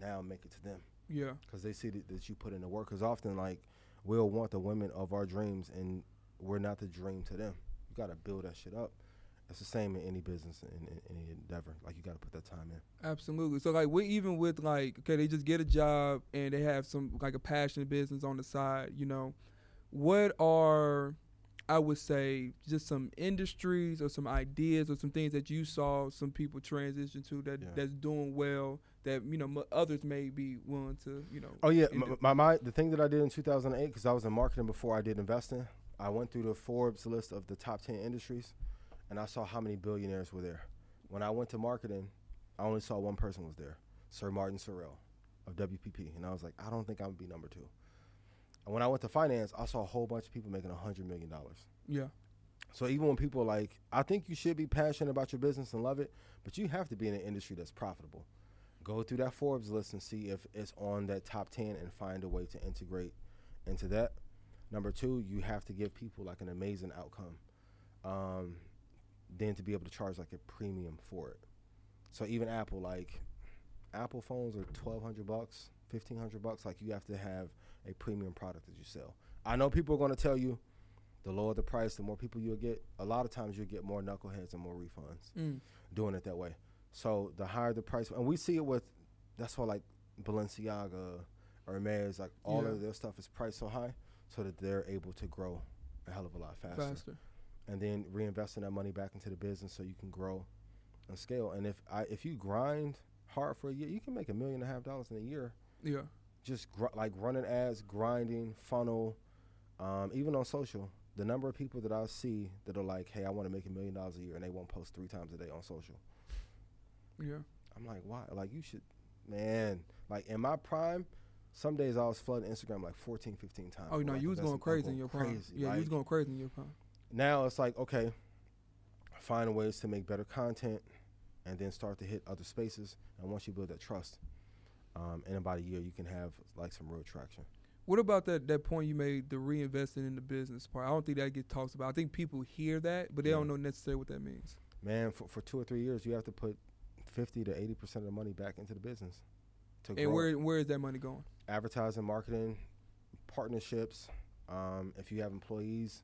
now make it to them Yeah. because they see that, that you put in the work. Because often, like we'll want the women of our dreams, and we're not the dream to them. You got to build that shit up. It's the same in any business and in, any endeavor. Like you got to put that time in. Absolutely. So like we even with like okay, they just get a job and they have some like a passionate business on the side, you know. What are I would say just some industries or some ideas or some things that you saw some people transition to that Yeah. that's doing well that you know m- others may be willing to, you know. Oh yeah, my, my, my the thing that I did in 2008 because I was in marketing before I did investing. I went through the Forbes list of the top 10 industries, and I saw how many billionaires were there. When I went to marketing, I only saw one person was there, Sir Martin Sorrell of WPP, and I was like, I don't think I'm gonna be number two. And when I went to finance, I saw a whole bunch of people making hundred million dollars. Yeah. So even when people are like, I think you should be passionate about your business and love it, but you have to be in an industry that's profitable. Go through that Forbes list and see if it's on that top 10 and find a way to integrate into that. Number two, you have to give people like an amazing outcome. Um, then to be able to charge like a premium for it. So even Apple, like Apple phones are 1200 bucks, 1500 bucks. Like you have to have a premium product that you sell. I know people are going to tell you the lower the price, the more people you'll get. A lot of times you'll get more knuckleheads and more refunds Mm. doing it that way. So the higher the price, and we see it with that's why like Balenciaga, Hermes, like all Yeah. of their stuff is priced so high, so that they're able to grow a hell of a lot faster, Faster. and then reinvesting that money back into the business so you can grow and scale. And if I if you grind hard for a year, you can make a million and a half dollars in a year Yeah. Just gr- like running ads, grinding, funnel, um, even on social. The number of people that I see that are like, "Hey, I want to make a million dollars a year," and they won't post three times a day on social. Yeah. I'm like, why? Like, you should, man. Like in my prime, some days I was flooding Instagram like 14, 15 times. Oh no, Like, you was going crazy in your prime. crazy. Yeah, you was going crazy in your prime. now it's like okay find ways to make better content and then start to hit other spaces and once you build that trust um, in about a year you can have like some real traction What about that that point you made, the reinvesting in the business part? I don't think that gets talked about. I think people hear that, but they Yeah. don't know necessarily what that means. man for, for two or three years you have to put 50 to 80 percent of the money back into the business to And grow where where is that money going? advertising marketing partnerships um, if you have employees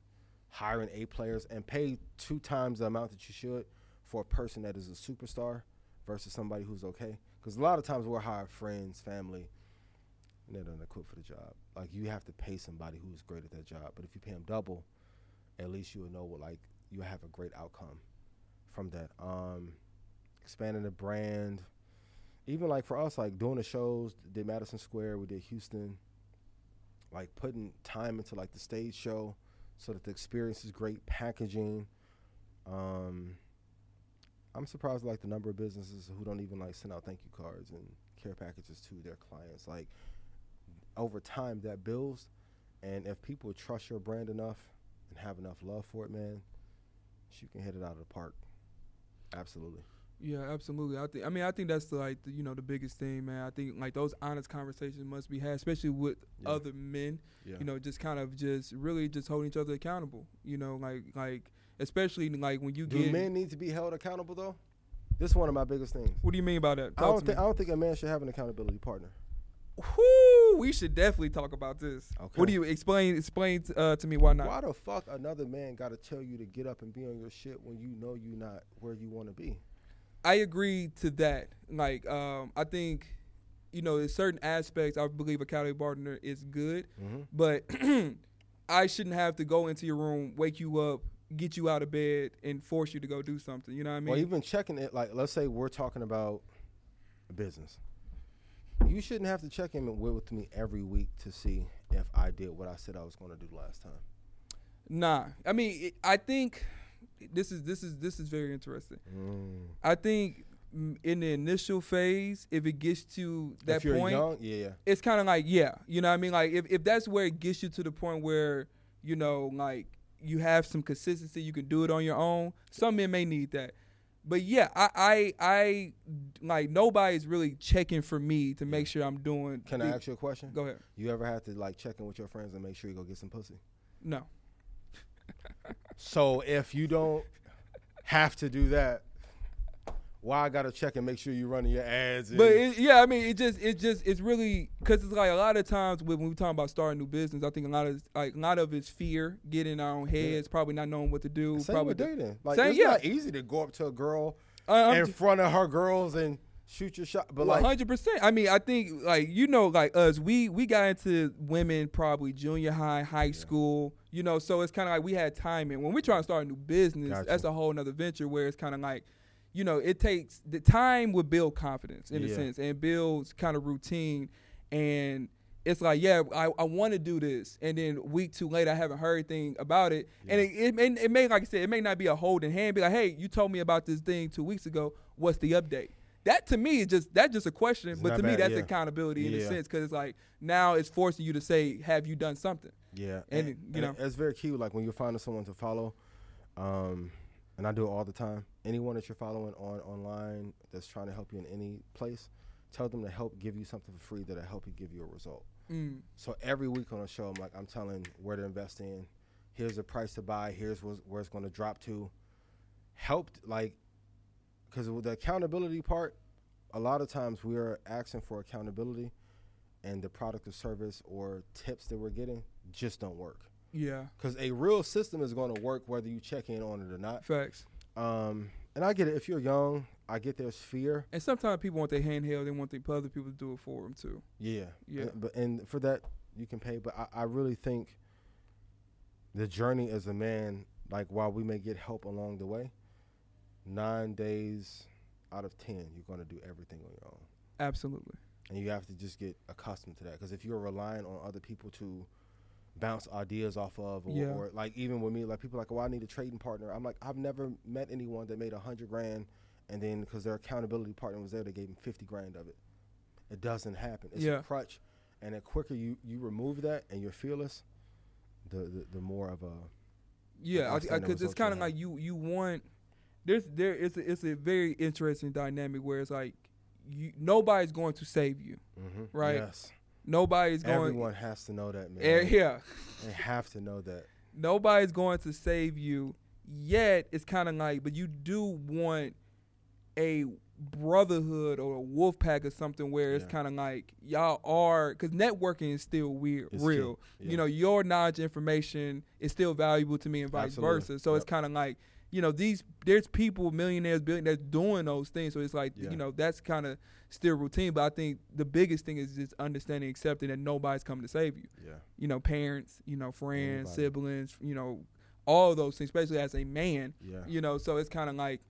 hiring a players and pay two times the amount that you should for a person that is a superstar versus somebody who's okay because a lot of times we'll hire friends family and they don't equipped for the job. Like you have to pay somebody who's great at that job. But if you pay them double at least you will know what like you have a great outcome from that. Um, expanding the brand. Even like for us, like doing the shows, did Madison Square, we did Houston, like putting time into like the stage show so that the experience is great, packaging. Um, I'm surprised like the number of businesses who don't even like send out thank you cards and care packages to their clients. Like over time that builds and if people trust your brand enough and have enough love for it, man, you can hit it out of the park. Absolutely. Yeah, absolutely. I think. I mean, I think that's the, like the, you know the biggest thing, man. I think like those honest conversations must be had, especially with Yeah. other men. Yeah. You know, just kind of just really just holding each other accountable. You know, like like especially like when you Do get. men need to be held accountable though? This is one of my biggest things. what do you mean by that? I don't think. I don't think a man should have an accountability partner. Whew, we should definitely talk about this. Okay. What do you explain? Explain uh, to me why not? Why the fuck another man got to tell you to get up and be on your shit when you know you're not where you want to be? I agree to that. Like, um, I think, you know, in certain aspects, I believe a accountability partner is good, Mm-hmm. but <clears throat> I shouldn't have to go into your room, wake you up, get you out of bed, and force you to go do something. You know what I mean? Or even checking it, like let's say we're talking about a business. You shouldn't have to check in with, me every week to see if I did what I said I was going to do last time. nah. I mean, it, I think this is this is this is very interesting. Mm. I think mm, in the initial phase, if it gets to that point, young, yeah. it's kind of like yeah you know what i mean like if, if that's where it gets you to the point where you know like you have some consistency you can do it on your own. Some men may need that. But yeah i i, I like nobody's really checking for me to make sure i'm doing Can the- I ask you a question? go ahead. You ever had to like check in with your friends and make sure you go get some pussy? no. So if you don't have to do that, why I gotta check and make sure you're running your ads? But it, yeah i mean it just it just it's really because it's like a lot of times when we talk about starting a new business i think a lot of like a lot of it's fear getting in our own heads probably not knowing what to do same probably with dating. Like Same, it's yeah. not easy to go up to a girl Uh, in front of her girls and shoot your shot. But One like, hundred percent. I mean, I think like you know, like us, we we got into women probably junior high, high school. You know, so it's kind of like we had timing. When we're trying to start a new business, Gotcha. that's a whole nother venture where it's kind of like, you know, it takes the time would build confidence in a sense and builds kind of routine, and it's like, yeah, I, I want to do this, and then week two later, I haven't heard anything about it, and it, it may it may like I said, it may not be a holding hand, be like, hey, you told me about this thing two weeks ago. What's the update? That to me is just that's just a question, It's but to me that's yeah. accountability in a sense because it's like now it's forcing you to say, have you done something? yeah, and, and, you know. and it's very key. Like when you're finding someone to follow, um, and I do it all the time. Anyone that you're following on online that's trying to help you in any place, tell them to help give you something for free that'll help you give you a result. Mm. So every week on the show, I'm like, I'm telling where to invest in. Here's the price to buy. Here's where, where it's going to drop to. Helped like, because with the accountability part, a lot of times we are asking for accountability, and the product or service or tips that we're getting just don't work. Yeah, Because a real system is going to work whether you check in on it or not. facts. Um, and I get it. If you're young, I get there's fear. And sometimes people want their handheld, they want the other people to do it for them too. Yeah, Yeah. And, but and for that you can pay. But I, I really think the journey as a man, like while we may get help along the way, nine days out of ten, you're going to do everything on your own, Absolutely. and you have to just get accustomed to that. Because if you're relying on other people to bounce ideas off of, or, Yeah. or like even with me, like people are like, oh, I need a trading partner. I'm like, I've never met anyone that made a hundred grand, and then because their accountability partner was there, they gave him fifty grand of it. It doesn't happen. It's Yeah. a crutch, and the quicker you you remove that and you're fearless, the the, the more of a Yeah, because it's kind of like you you want there's there it's a, it's a very interesting dynamic where it's like you nobody's going to save you. Mm-hmm. Right. Yes, Nobody's going. everyone has to know that, man. Eh, yeah, They have to know that. nobody's going to save you. Yet it's kind of like, but you do want a brotherhood or a wolf pack or something where it's Yeah. kind of like y'all are because networking is still weird, It's real. Yeah. You know, your knowledge, information is still valuable to me, and vice Absolutely. versa. So it's kind of like you know these there's people, millionaires, billionaires that's doing those things. So it's like Yeah. you know that's kind of still routine. But I think the biggest thing is just understanding, accepting that nobody's coming to save you Yeah, you know, parents, you know, friends, Anybody. siblings, you know, all those things, especially as a man, yeah, you know, so it's kind of like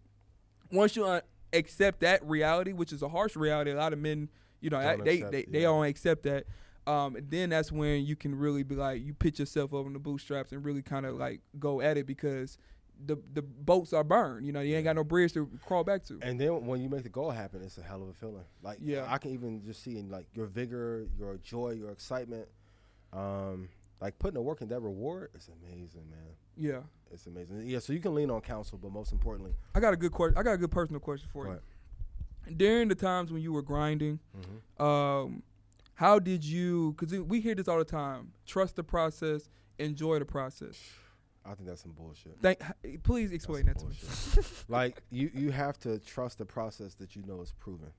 once you uh, accept that reality, which is a harsh reality, a lot of men, you know, Don't they accept, they, they yeah. don't accept that. Um, then that's when you can really be like, you pitch yourself over in the bootstraps and really kind of like go at it because the the boats are burned. You know, you ain't got no bridge to crawl back to. And then when you make the goal happen, it's a hell of a feeling. Like Yeah. I can even just see in like your vigor, your joy, your excitement. Um, like putting the work in that reward is amazing, man. Yeah, It's amazing. Yeah, so you can lean on counsel, but most importantly, I got a good question. I got a good personal question for Go you. During the times when you were grinding, Mhm. um, how did you? Because we hear this all the time. Trust the process, enjoy the process. I think that's some bullshit. Thank, eh, please explain that to me. <laughs> like you, you have to trust the process that you know is proven.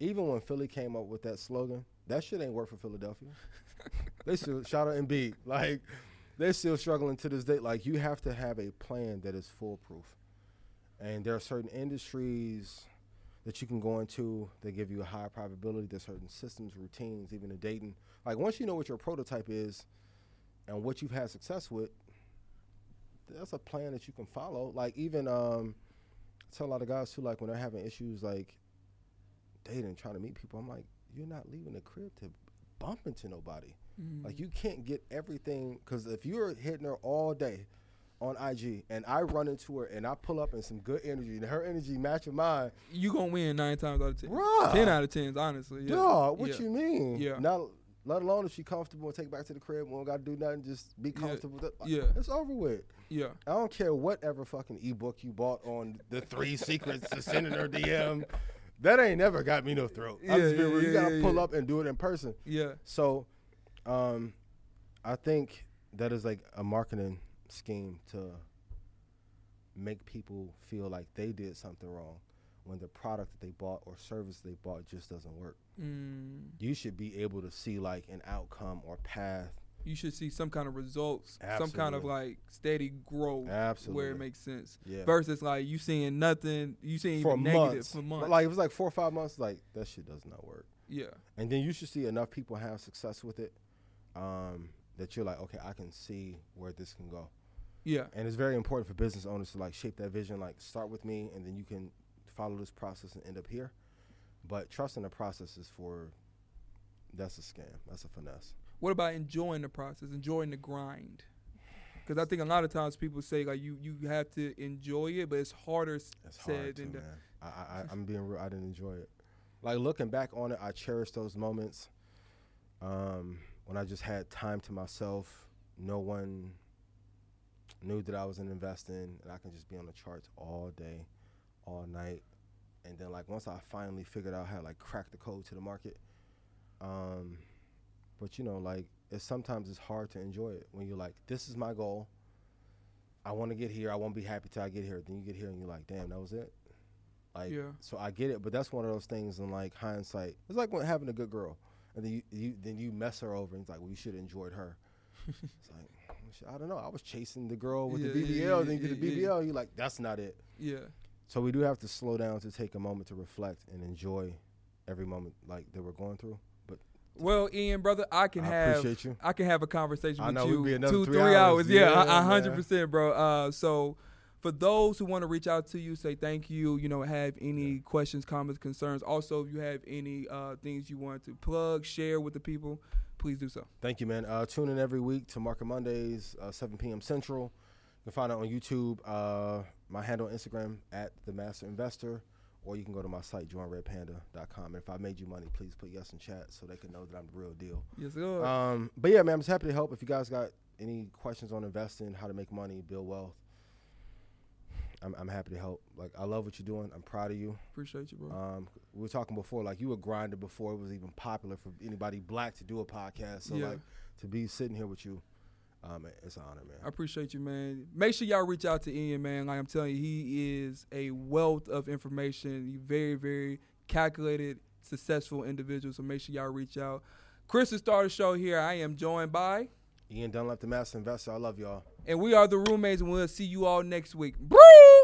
Even when Philly came up with that slogan, that shit ain't work for Philadelphia. they still <laughs> shout out Embiid. Like they're still struggling to this day. Like you have to have a plan that is foolproof. And there are certain industries that you can go into that give you a high probability. There's certain systems, routines, even in dating. Like once you know what your prototype is and what you've had success with, that's a plan that you can follow. Like even um I tell a lot of guys too, like when they're having issues like dating, trying to meet people, I'm like, you're not leaving the crib to bump into nobody. Like you can't get everything because if you're hitting her all day on IG and I run into her and I pull up in some good energy and her energy matching mine, You gonna win nine times out of ten. Bruh. Ten out of tens, honestly. Yeah. dog, what yeah. you mean? Yeah. Not let alone if she comfortable and take it back to the crib, we don't gotta do nothing, just be comfortable. Like, Yeah. It's over with. Yeah. I don't care whatever fucking ebook you bought on the three <laughs> secrets to sending her DM. That ain't never got me no throat. I'm Yeah, being yeah, you gotta yeah, pull yeah. up and do it in person. Yeah. So, um, I think that is like a marketing scheme to make people feel like they did something wrong when the product that they bought or service they bought just doesn't work. Mm. You should be able to see like an outcome or path. You should see some kind of results, some kind of like steady growth where it makes sense. Yeah. Versus like you seeing nothing, you seeing for even negative months. for But, months. Like it was like four or five months, like that shit does not work. yeah. And then you should see enough people have success with it um, that you're like, okay, I can see where this can go. Yeah. And it's very important for business owners to like shape that vision. Like start with me, and then you can follow this process and end up here. But trusting the process is for that's a scam. That's a finesse. What about enjoying the process, enjoying the grind? Because I think a lot of times people say like you you have to enjoy it, but it's harder It's said hard than done. I, I, I'm being real. I didn't enjoy it. Like looking back on it, I cherish those moments. Um, when I just had time to myself, no one knew that I was in investing, and I can just be on the charts all day, all night. And then like once I finally figured out how to like crack the code to the market, um, but you know like it's sometimes it's hard to enjoy it when you're like, this is my goal. I want to get here. I won't be happy till I get here. Then you get here and you're like, damn, that was it. Like, Yeah. so I get it, but that's one of those things in like hindsight. It's like when having a good girl, and then you, you then you mess her over, and it's like, well, you should have enjoyed her. <laughs> it's like, I don't know. I was chasing the girl with Yeah, the BBL. yeah, then you get the yeah, yeah. BBL. You're like, that's not it. Yeah. So we do have to slow down to take a moment to reflect and enjoy every moment like that we're going through. But Well, Ian, brother, I can I have appreciate you. I can have a conversation I with know, you two, three three hours. hours. Yeah, a- Yeah, hundred percent, bro. Uh, so for those who want to reach out to you, say thank you. You know, have any questions, comments, concerns. Also, if you have any uh, things you want to plug, share with the people, please do so. Thank you, man. Uh, tune in every week to Market Mondays, uh, 7 p.m. Central. You can find it on YouTube. My handle on Instagram at the Master Investor, or you can go to my site joinredpanda.com. And if I made you money, please put yes in chat so they can know that I'm the real deal. Yes, sir. Um, but yeah, man, I'm just happy to help. If you guys got any questions on investing, how to make money, build wealth, I'm, I'm happy to help. Like I love what you're doing. I'm proud of you. Appreciate you, bro. Um, we were talking before, like you were grinding before it was even popular for anybody black to do a podcast. So Yeah. like to be sitting here with you, um, it's an honor, man. I appreciate you, man. Make sure y'all reach out to Ian, man. Like I'm telling you, he is a wealth of information. He very, very calculated, successful individual. So make sure y'all reach out. Chris has started the show here. I am joined by, Ian Dunlap, the Master Investor. I love y'all. and we are the roommates, and we'll see you all next week. Bree!